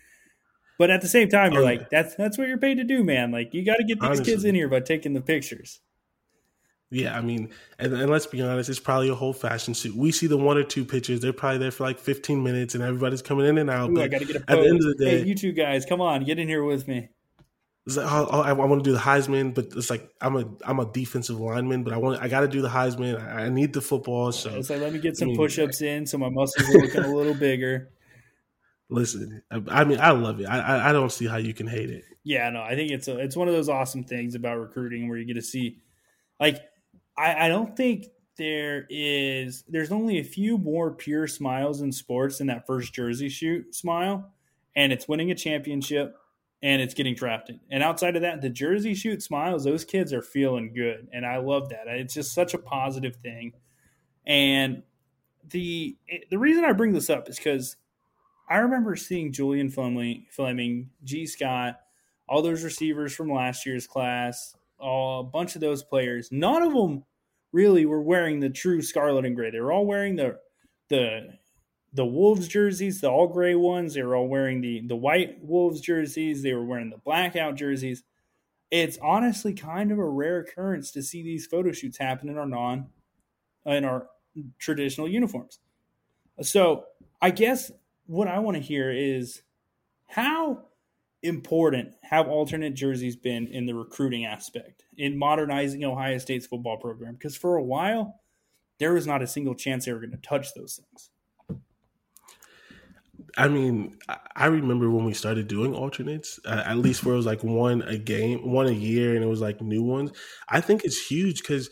But at the same time, you're oh, like, that's that's what you're paid to do, man. Like you got to get these Honestly. kids in here by taking the pictures. Yeah, I mean, and, and, let's be honest, it's probably a whole fashion suit. We see the one or two pictures; they're probably there for like 15 minutes, and everybody's coming in and out. Ooh, I got to get a pose. At the end of the day, hey, you two guys, come on, get in here with me. Like, oh, oh, I, I want to do the Heisman, but it's like I'm a I'm a defensive lineman, but I want I got to do the Heisman. I, I, need the football, so it's like let me get some I mean, push-ups in, so my muscles are looking a little bigger. Listen, I mean, I love it. I, I don't see how you can hate it. Yeah, no, I think it's a, it's one of those awesome things about recruiting where you get to see, like, I, I don't think there is there's only a few more pure smiles in sports than that first jersey shoot smile, and it's winning a championship and it's getting drafted. And outside of that, the jersey shoot smiles, those kids are feeling good, and I love that. It's just such a positive thing. And the the reason I bring this up is because I remember seeing Julian Fleming, Fleming, Gee Scott, all those receivers from last year's class, all, a bunch of those players. None of them really were wearing the true scarlet and gray. They were all wearing the the the Wolves jerseys, the all gray ones. They were all wearing the the white Wolves jerseys. They were wearing the blackout jerseys. It's honestly kind of a rare occurrence to see these photo shoots happen in our non in our traditional uniforms. So I guess what I want to hear is how important have alternate jerseys been in the recruiting aspect in modernizing Ohio State's football program? Because for a while, there was not a single chance they were going to touch those things. I mean, I remember when we started doing alternates, uh, at least where it was like one a game, one a year, and it was like new ones. I think it's huge because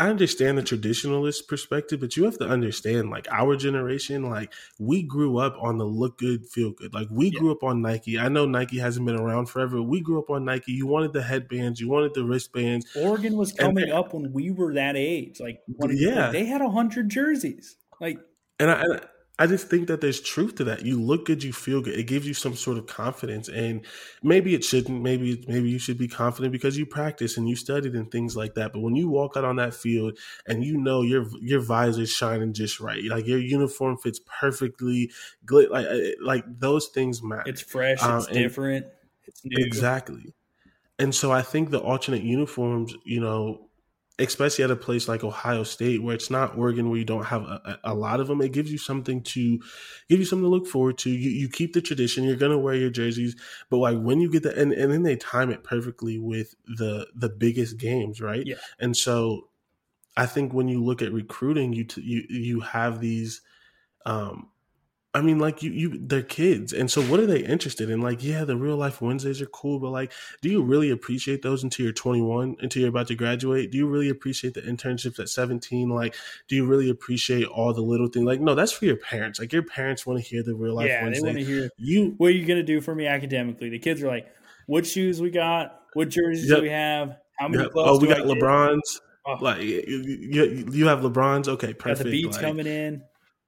I understand the traditionalist perspective, but you have to understand, like our generation, like we grew up on the look good, feel good. Like we yeah. grew up on Nike. I know Nike hasn't been around forever. We grew up on Nike. You wanted the headbands, you wanted the wristbands. Oregon was coming and, up when we were that age. Like, yeah, they had a hundred jerseys. Like, and I, and I just think that there's truth to that. You look good, you feel good. It gives you some sort of confidence, and maybe it shouldn't. Maybe maybe you should be confident because you practice and you studied and things like that. But when you walk out on that field and you know your your visor's shining just right, like your uniform fits perfectly, like like those things matter. It's fresh. Um, it's different. It's new. Exactly. And so I think the alternate uniforms, you know, especially at a place like Ohio State, where it's not Oregon, where you don't have a, a, lot of them. It gives you something to give you something to look forward to. You, you keep the tradition. You're gonna wear your jerseys, but like when you get the and, and then they time it perfectly with the the biggest games, right? Yeah. And so I think when you look at recruiting, you t- you you have these um I mean, like you, you, they're kids, and so what are they interested in? Like, yeah, the real life Wednesdays are cool, but like, do you really appreciate those until you're 21, until you're about to graduate? Do you really appreciate the internships at 17? Like, do you really appreciate all the little things? Like, no, that's for your parents. Like, your parents want to hear the real life yeah, Wednesday. they want to hear you. What are you gonna do for me academically? The kids are like, what shoes we got? What jerseys yep. do we have? How many? Yep. Oh, we got LeBrons. Oh. Like you, you, you have LeBrons. Okay, perfect. Got the beats like, coming in.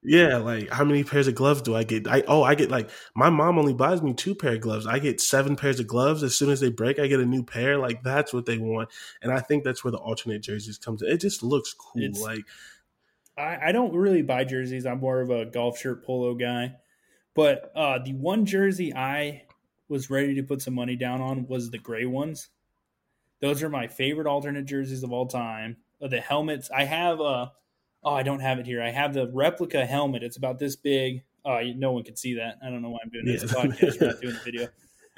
Yeah, like how many pairs of gloves do I get? I oh, I get like my mom only buys me two pair of gloves. I get seven pairs of gloves. As soon as they break, I get a new pair. Like that's what they want, and I think that's where the alternate jerseys comes. in. It just looks cool. It's, like I, I don't really buy jerseys. I'm more of a golf shirt polo guy. But uh, the one jersey I was ready to put some money down on was the gray ones. Those are my favorite alternate jerseys of all time. Uh, the helmets I have. Uh, Oh, I don't have it here. I have the replica helmet. It's about this big. Oh, no one can see that. I don't know why I'm doing this yeah. podcast. We're not <laughs> doing the video.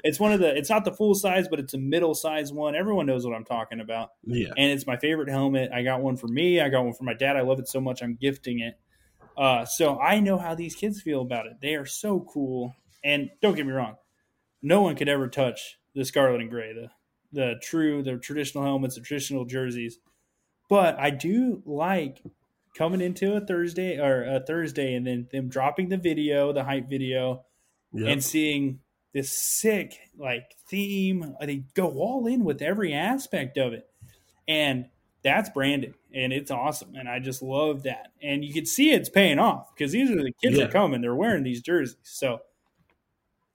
It's one of the. It's not the full size, but it's a middle size one. Everyone knows what I'm talking about. Yeah. And it's my favorite helmet. I got one for me. I got one for my dad. I love it so much. I'm gifting it. Uh, so I know how these kids feel about it. They are so cool. And don't get me wrong, no one could ever touch the scarlet and gray, the the true, the traditional helmets, the traditional jerseys. But I do like coming into a Thursday or a Thursday and then them dropping the video, the hype video, yep. and seeing this sick like theme. They go all in with every aspect of it. And that's branding and it's awesome. And I just love that. And you can see it's paying off because these are the kids yeah. are coming. They're wearing these jerseys. So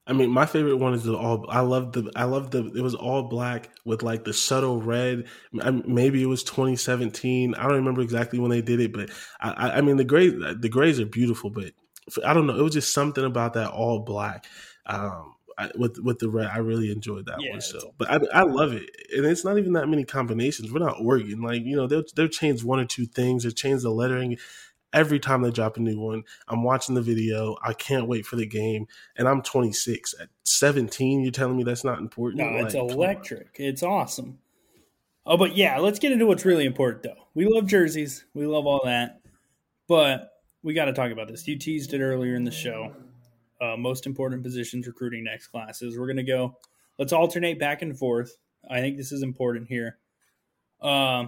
I mean, my favorite one is the all. I love the. I love the. It was all black with like the subtle red. Maybe it was 2017. I don't remember exactly when they did it, but I. I mean, the gray. The grays are beautiful, but I don't know. It was just something about that all black. Um, I, with with the red, I really enjoyed that yeah, one. So, but I, I love it, and it's not even that many combinations. We're not Oregon, like you know, they'll they'll change one or two things, or change the lettering every time they drop a new one. I'm watching the video. I can't wait for the game. And I'm 26. At 17, you're telling me that's not important? No, it's like, electric. It's awesome. Oh, but yeah, let's get into what's really important, though. We love jerseys. We love all that. But we got to talk about this. You teased it earlier in the show. Uh, most important positions recruiting next classes. We're going to go, let's alternate back and forth. I think this is important here. Uh,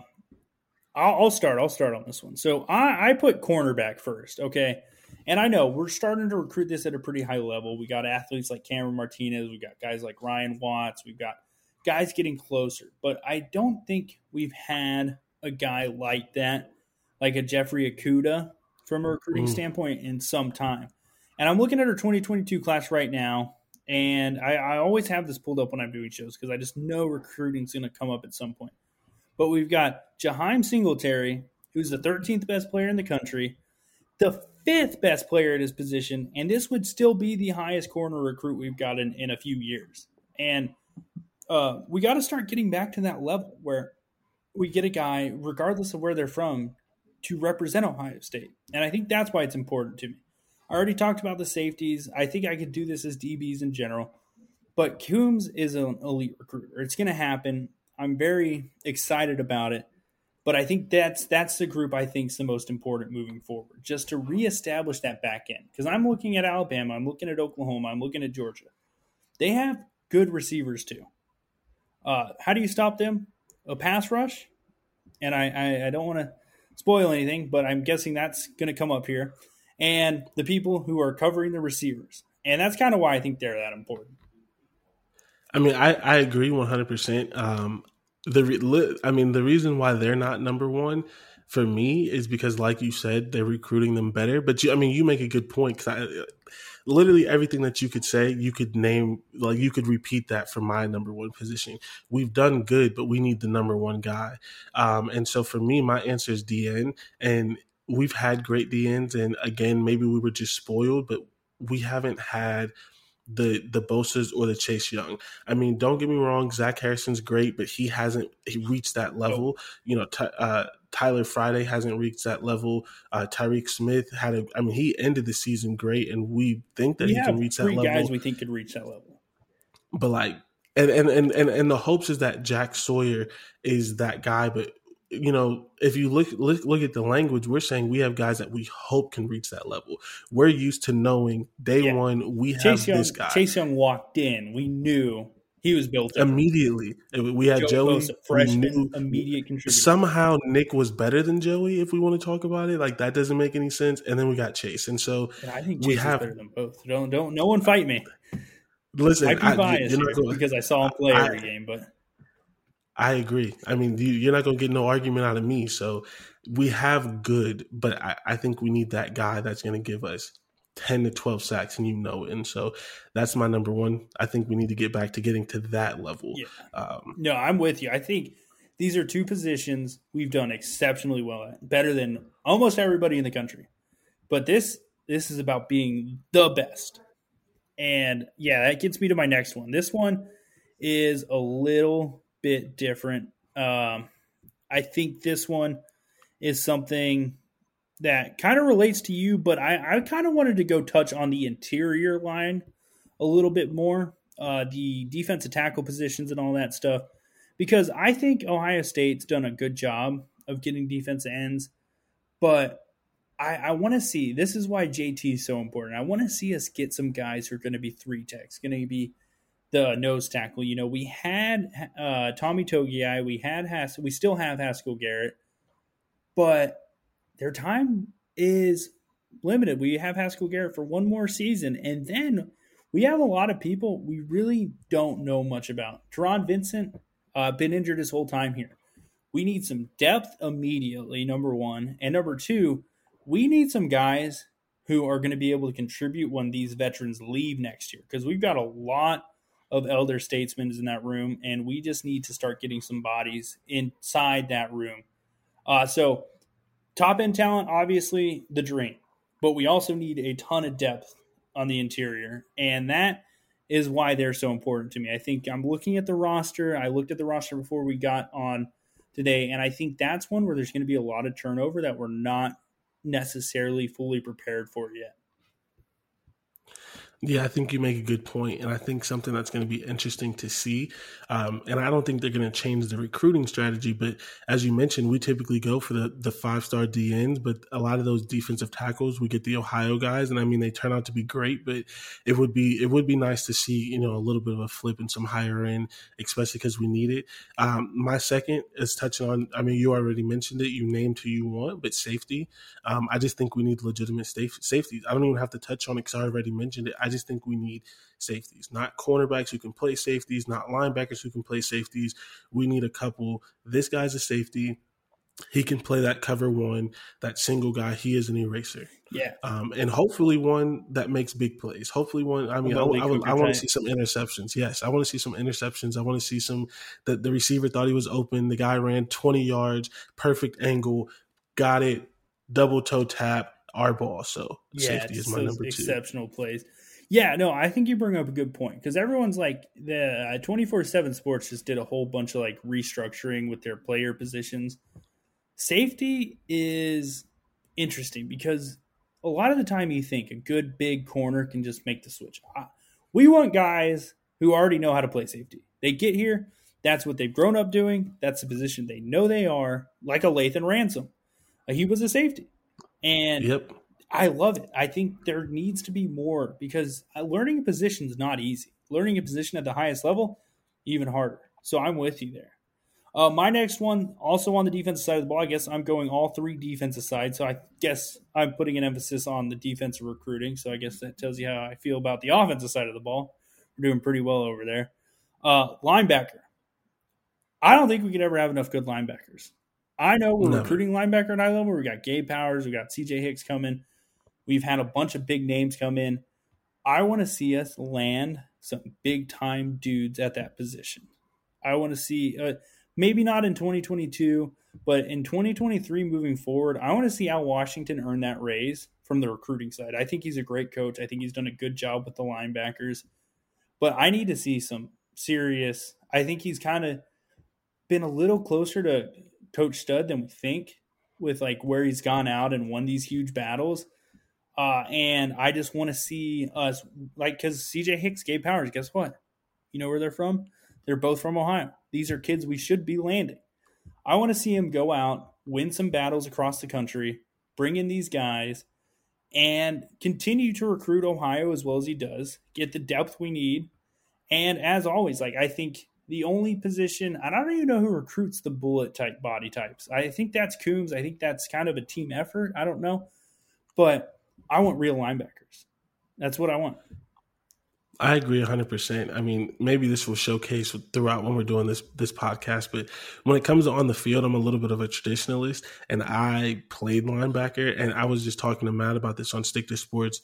I'll, I'll, start. I'll start on this one. So I, I put cornerback first. Okay. And I know we're starting to recruit this at a pretty high level. We got athletes like Cameron Martinez. We've got guys like Ryan Watts. We've got guys getting closer. But I don't think we've had a guy like that, like a Jeffrey Okudah from a recruiting mm. standpoint in some time. And I'm looking at our 2022 class right now. And I, I always have this pulled up when I'm doing shows because I just know recruiting's going to come up at some point. But we've got Jaheim Singletary, who's the 13th best player in the country, the fifth best player at his position, and this would still be the highest corner recruit we've got in, in a few years. And uh, we got to start getting back to that level where we get a guy, regardless of where they're from, to represent Ohio State. And I think that's why it's important to me. I already talked about the safeties. I think I could do this as DBs in general. But Coombs is an elite recruiter. It's going to happen. I'm very excited about it. But I think that's that's the group I think is the most important moving forward, just to reestablish that back end. Because I'm looking at Alabama, I'm looking at Oklahoma, I'm looking at Georgia. They have good receivers too. Uh, how do you stop them? A pass rush, and I I, I don't want to spoil anything, but I'm guessing that's going to come up here. And the people who are covering the receivers, and that's kind of why I think they're that important. I mean, I, I agree 100%. Um, the I mean, the reason why they're not number one for me is because, like you said, they're recruiting them better. But you, I mean, you make a good point because literally everything that you could say, you could name, like you could repeat that for my number one position. We've done good, but we need the number one guy. Um, and so for me, my answer is DN. And we've had great DNs. And again, maybe we were just spoiled, but we haven't had the the Bosa's or the Chase Young. I mean, don't get me wrong, Zach Harrison's great, but he hasn't he reached that level. You know, t- uh, Tyler Friday hasn't reached that level. Uh, Tyreke Smith had a, I mean, he ended the season great, and we think that we he can reach that level. guys we think could reach that level. But like, and and and and, and the hopes is that Jack Sawyer is that guy, but you know, if you look, look look at the language, we're saying we have guys that we hope can reach that level. We're used to knowing day yeah. one we Chase have Young, this guy. Chase Young walked in, we knew he was built immediately. We had Joe Joey, freshman, immediate contributor. Somehow Nick was better than Joey. If we want to talk about it, like that doesn't make any sense. And then we got Chase, and so and I think Chase we have better than both. Don't don't no one fight me. Listen, I be biased I, going, because I saw him play I, every game, but I agree. I mean, you, are not going to get no argument out of me. So we have good, but I, I think we need that guy that's going to give us 10 to 12 sacks and you know it. And so that's my number one. I think we need to get back to getting to that level. Yeah. Um, no, I'm with you. I think these are two positions we've done exceptionally well at, better than almost everybody in the country. But this this is about being the best. And yeah, that gets me to my next one. This one is a little bit different. Um, I think this one is something that kind of relates to you, but I, I kind of wanted to go touch on the interior line a little bit more, uh, the defensive tackle positions and all that stuff, because I think Ohio State's done a good job of getting defense ends, but I, I want to see this is why JT is so important. I want to see us get some guys who are going to be three techs, going to be the nose tackle. You know, we had uh, Tommy Togiai, we had Has- we still have Haskell Garrett, but their time is limited. We have Haskell Garrett for one more season, and then we have a lot of people we really don't know much about. Taron Vincent, uh, been injured his whole time here. We need some depth immediately, number one. And number two, we need some guys who are going to be able to contribute when these veterans leave next year because we've got a lot of elder statesmen is in that room, and we just need to start getting some bodies inside that room. Uh, so, top end talent, obviously, the dream, but we also need a ton of depth on the interior, and that is why they're so important to me. I think I'm looking at the roster. I looked at the roster before we got on today, and I think that's one where there's going to be a lot of turnover that we're not necessarily fully prepared for yet. Yeah, I think you make a good point, and I think something that's going to be interesting to see. Um, and I don't think they're going to change the recruiting strategy, but as you mentioned, we typically go for the the five star DNs, but a lot of those defensive tackles, we get the Ohio guys, and I mean they turn out to be great. But it would be it would be nice to see you know a little bit of a flip and some higher end, especially because we need it. Um, my second is touching on. I mean, you already mentioned it. You named who you want, but safety. Um, I just think we need legitimate safety. I don't even have to touch on it because I already mentioned it. I just think we need safeties, not cornerbacks who can play safeties, not linebackers who can play safeties. We need a couple. This guy's a safety. He can play that cover one, that single guy. He is an eraser. Yeah. Um, and hopefully one that makes big plays. Hopefully one. I mean, I, I, I want to see some interceptions. Yes, I want to see some interceptions. I want to see some that the receiver thought he was open. The guy ran 20 yards, perfect angle, got it, double toe tap, our ball. So yeah, safety is my number two. Exceptional plays. Yeah, no, I think you bring up a good point because everyone's like the uh, twenty four seven Sports just did a whole bunch of like restructuring with their player positions. Safety is interesting because a lot of the time you think a good big corner can just make the switch. We want guys who already know how to play safety. They get here, that's what they've grown up doing. That's the position they know they are, like a Lathan Ransom. Uh, he was a safety. And yep. I love it. I think there needs to be more because uh, learning a position is not easy. Learning a position at the highest level, even harder. So I'm with you there. Uh, my next one, also on the defensive side of the ball, I guess I'm going all three defensive sides. So I guess I'm putting an emphasis on the defensive recruiting. So I guess that tells you how I feel about the offensive side of the ball. We're doing pretty well over there. Uh, linebacker. I don't think we could ever have enough good linebackers. I know we're no. recruiting linebacker at high level. We got Gabe Powers, we got CJ Hicks coming. We've had a bunch of big names come in. I want to see us land some big time dudes at that position. I want to see, uh, maybe not in 2022, but in 2023 moving forward, I want to see Al Washington earn that raise from the recruiting side. I think he's a great coach. I think he's done a good job with the linebackers, but I need to see some serious. I think he's kind of been a little closer to Coach Stud than we think with like where he's gone out and won these huge battles. Uh, and I just want to see us like because CJ Hicks, Gabe Powers, guess what? You know where they're from? They're both from Ohio. These are kids we should be landing. I want to see him go out, win some battles across the country, bring in these guys, and continue to recruit Ohio as well as he does, get the depth we need. And as always, like I think the only position, I don't even know who recruits the bullet type body types. I think that's Coombs. I think that's kind of a team effort. I don't know. But I want real linebackers. That's what I want. I agree 100%. I mean, maybe this will showcase throughout when we're doing this this podcast, but when it comes to on the field, I'm a little bit of a traditionalist and I played linebacker and I was just talking to Matt about this on Stick to Sports.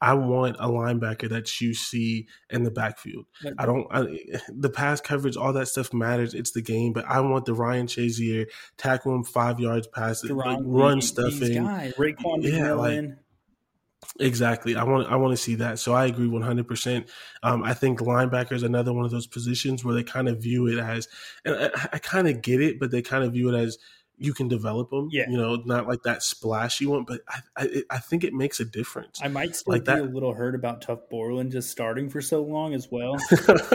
I want a linebacker that you see in the backfield. I don't I, the pass coverage, all that stuff matters. It's the game, but I want the Ryan Shazier tackle him five yards past it, like run stuff in. Raekwon yeah, like, Exactly. I want I want to see that. So I agree 100%. Um, I think linebacker is another one of those positions where they kind of view it as, and I, I kind of get it, but they kind of view it as you can develop them. Yeah. You know, not like that splashy one, but I I, I think it makes a difference. I might still like be that. a little hurt about Tuf Borland just starting for so long as well.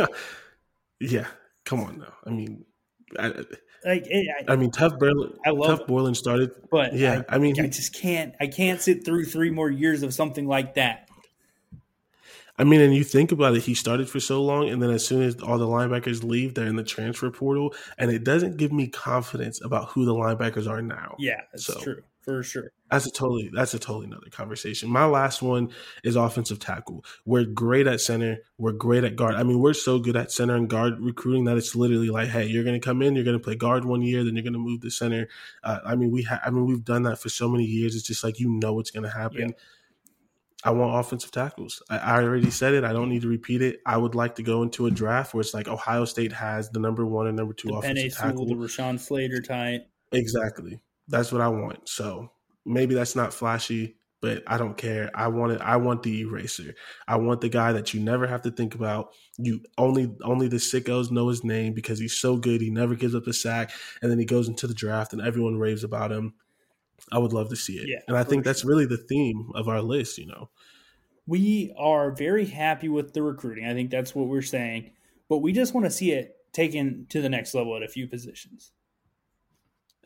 <laughs> yeah. Come on now. I mean, I, like eh, I, I mean, Tuf Borland. I love Tuf Borland started, but yeah, I, I mean, I just can't. I can't sit through three more years of something like that. I mean, and you think about it, he started for so long, and then as soon as all the linebackers leave, they're in the transfer portal, and it doesn't give me confidence about who the linebackers are now. Yeah, that's so, true for sure. That's a totally that's a totally another conversation. My last one is offensive tackle. We're great at center. We're great at guard. I mean, we're so good at center and guard recruiting that it's literally like, hey, you're going to come in, you're going to play guard one year, then you're going to move to center. Uh, I mean, we ha- I mean, we've done that for so many years. It's just like you know what's going to happen. Yeah. I want offensive tackles. I, I, already said it. I don't need to repeat it. I would like to go into a draft where it's like Ohio State has the number one and number two the offensive tackle. the Rashawn Slater type. Exactly. That's what I want. So maybe that's not flashy, but I don't care. I want it. I want the eraser. I want the guy that you never have to think about. You only only the sickos know his name because he's so good. He never gives up a sack, and then he goes into the draft and everyone raves about him. I would love to see it, yeah, and I think sure. that's really the theme of our list. You know, we are very happy with the recruiting. I think that's what we're saying, but we just want to see it taken to the next level at a few positions.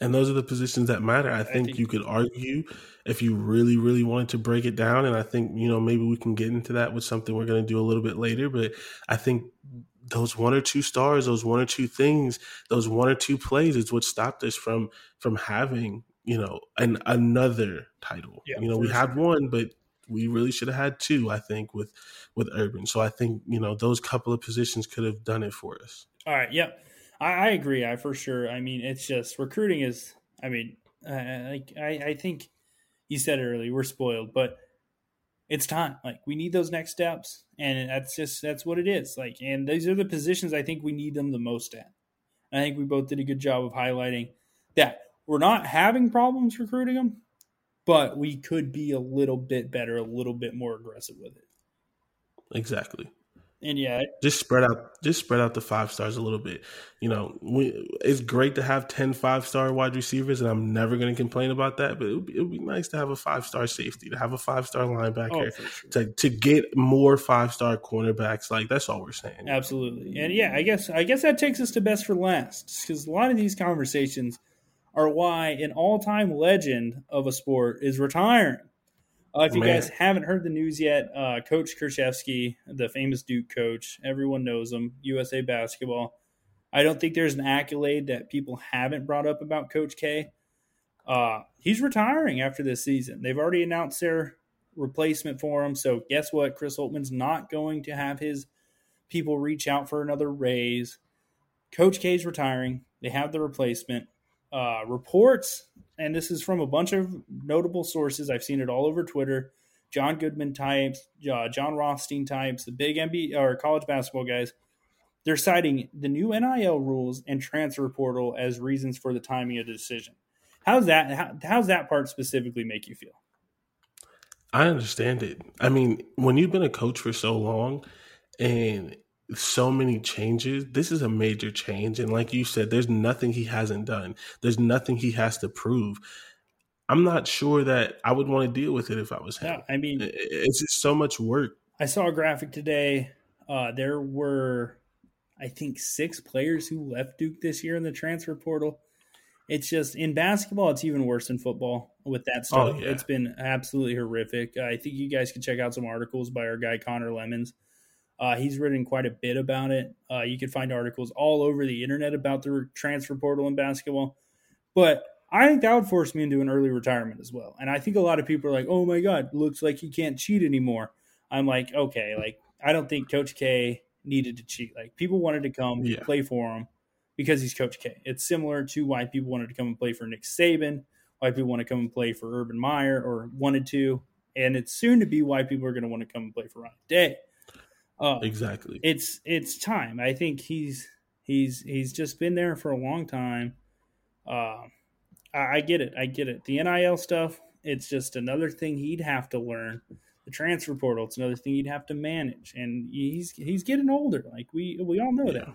And those are the positions that matter. I think, I think, you could argue if you really, really wanted to break it down. And I think, you know, maybe we can get into that with something we're going to do a little bit later. But I think those one or two stars, those one or two things, those one or two plays is what stopped us from from having, you know, an another title. Yeah, you know, we sure. had one, but we really should have had two, I think, with with Urban. So I think, you know, those couple of positions could have done it for us. All right. Yep. Yeah. I, I agree. I for sure. I mean, it's just recruiting is. I mean, like I, I think you said earlier. We're spoiled, but it's time. Like we need those next steps, and that's just that's what it is. Like, and these are the positions I think we need them the most at. I think we both did a good job of highlighting that we're not having problems recruiting them, but we could be a little bit better, a little bit more aggressive with it. Exactly and yeah, just spread out, just spread out the five stars a little bit. You know, we, it's great to have 10 five star wide receivers, and I'm never going to complain about that. But it would, be, it would, be, nice to have a five star safety, to have a five star linebacker, oh, sure. to to get more five star cornerbacks. Like that's all we're saying. Absolutely, and yeah, I guess I guess that takes us to best for last because a lot of these conversations are why an all time legend of a sport is retiring. Uh, if you Man. guys haven't heard the news yet, uh, Coach Krzyzewski, the famous Duke coach, everyone knows him, USA basketball. I don't think there's an accolade that people haven't brought up about Coach K. Uh, he's retiring after this season. They've already announced their replacement for him. So guess what? Chris Holtmann's not going to have his people reach out for another raise. Coach K's retiring. They have the replacement. Uh, reports and this is from a bunch of notable sources. I've seen it all over Twitter. John Goodman types, uh, Jon Rothstein types, the big NBA or college basketball guys. They're citing the new NIL rules and transfer portal as reasons for the timing of the decision. How's that? How, how's that part specifically make you feel? I understand it. I mean, when you've been a coach for so long, and so many changes. This is a major change. And like you said, there's nothing he hasn't done, there's nothing he has to prove. I'm not sure that I would want to deal with it if I was him. Yeah, I mean, it's just so much work. I saw a graphic today. Uh, there were, I think, six players who left Duke this year in the transfer portal. it's just in basketball, it's even worse than football with that stuff. Oh, yeah. It's been absolutely horrific. I think you guys can check out some articles by our guy Connor Lemons. Uh, he's written quite a bit about it. Uh, you can find articles all over the internet about the transfer portal in basketball. But I think that would force me into an early retirement as well. And I think a lot of people are like, "Oh my God, looks like he can't cheat anymore." I'm like, okay, like I don't think Coach K needed to cheat. Like people wanted to come Yeah. play for him because he's Coach K. It's similar to why people wanted to come and play for Nick Saban, why people want to come and play for Urban Meyer or wanted to, and it's soon to be why people are going to want to come and play for Ryan Day. Uh, Exactly. it's it's time. I think he's he's he's just been there for a long time. Uh, I, I get it. I get it. The NIL stuff. It's just another thing he'd have to learn. The transfer portal. It's another thing he'd have to manage. And he's he's getting older. Like we we all know that.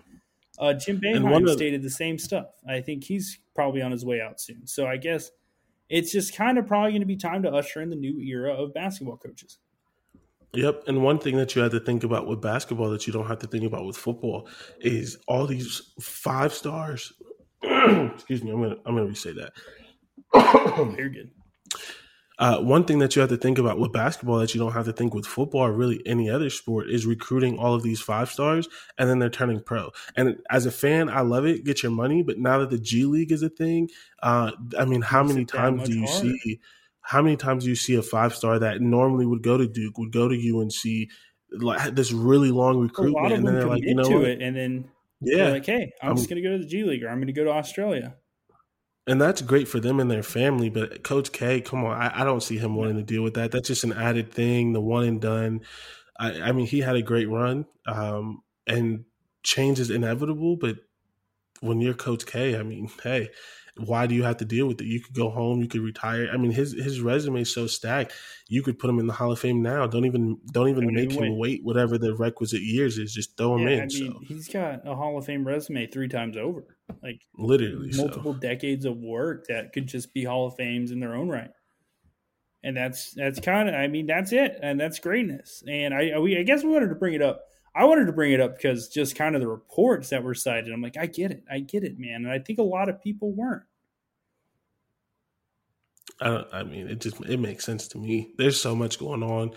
Uh, Jim Boeheim stated the same stuff. I think he's probably on his way out soon. So I guess it's just kind of probably going to be time to usher in the new era of basketball coaches. Yep, and one thing that you have to think about with basketball that you don't have to think about with football is all these five stars. <clears throat> excuse me, I'm gonna I'm gonna re-say that. <coughs> You're good. Uh, one thing that you have to think about with basketball that you don't have to think with football or really any other sport is recruiting all of these five stars and then they're turning pro. And as a fan, I love it. Get your money. But now that the G League is a thing, uh, I mean, how many times do you harder. see? How many times do you see a five star that normally would go to Duke, would go to UNC, like this really long recruitment, and then they're like, you know what? it, and then Yeah, like, hey, I'm, I'm- just going to go to the G League or I'm going to go to Australia. And that's great for them and their family. But Coach K, come on, I, I don't see him wanting to deal with that. That's just an added thing, the one and done. I, I mean, he had a great run, um, and change is inevitable. But when you're Coach K, I mean, <laughs> hey, why do you have to deal with it? You could go home, you could retire. I mean, his his resume is so stacked. You could put him in the Hall of Fame now. Don't even don't even make him wait whatever the requisite years is. Just throw him Yeah, in. I mean, so he's got a Hall of Fame resume three times over. Like literally, so. multiple decades of work that could just be Hall of Fames in their own right. And that's that's kind of I mean that's it and that's greatness. And I I- we I guess we wanted to bring it up. I wanted to bring it up because just kind of the reports that were cited. I'm like, I get it, I get it, man. And I think a lot of people weren't. I, don't, I mean, it just it makes sense to me. There's so much going on,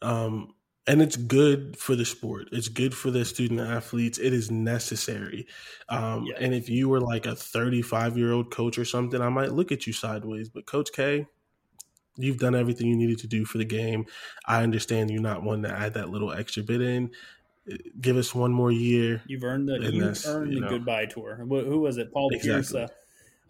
um, and it's good for the sport. It's good for the student athletes. It is necessary. Um, Yeah. And if you were like a 35 year old coach or something, I might look at you sideways. But Coach K, you've done everything you needed to do for the game. I understand you're not one to add that little extra bit in. Give us one more year. You've earned the And you that's, earned you the know. goodbye tour. Wh- Who was it? Paul Exactly. Pierce. Uh,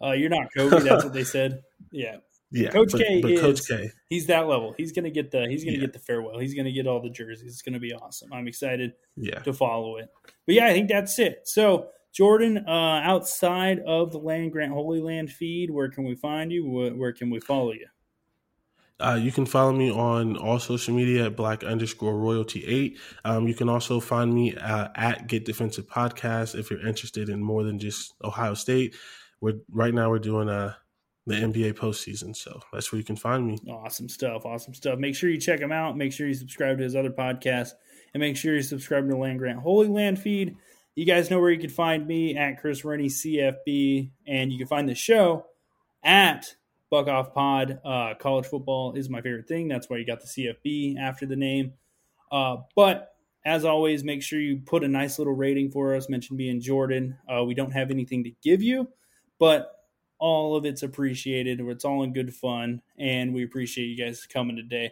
uh, you're not Kobe. That's what they said. <laughs> Yeah, Yeah, Coach but, K but is- Coach K, he's that level. He's gonna get the he's gonna Yeah. get the farewell. He's gonna get all the jerseys. It's gonna be awesome. I'm excited yeah. to follow it. But yeah, I think that's it. So Jordan, uh, outside of the Land Grant Holy Land feed, where can we find you? Where, where can we follow you? Uh, you can follow me on all social media at black underscore royalty eight. Um, you can also find me uh, at Get Defensive Podcast if you're interested in more than just Ohio State. We're right now we're doing uh, the NBA postseason, so that's where you can find me. Awesome stuff. Awesome stuff. Make sure you check him out. Make sure you subscribe to his other podcast. And make sure you subscribe to Land Grant Holy Land feed. You guys know where you can find me at Chris Rennie CFB. And you can find the show at Buck Off Pod. Uh, college football is my favorite thing. That's why you got the CFB after the name. Uh, but as always, make sure you put a nice little rating for us. Mention me and Jordan. Uh, we don't have anything to give you, but all of it's appreciated. It's all in good fun, and we appreciate you guys coming today.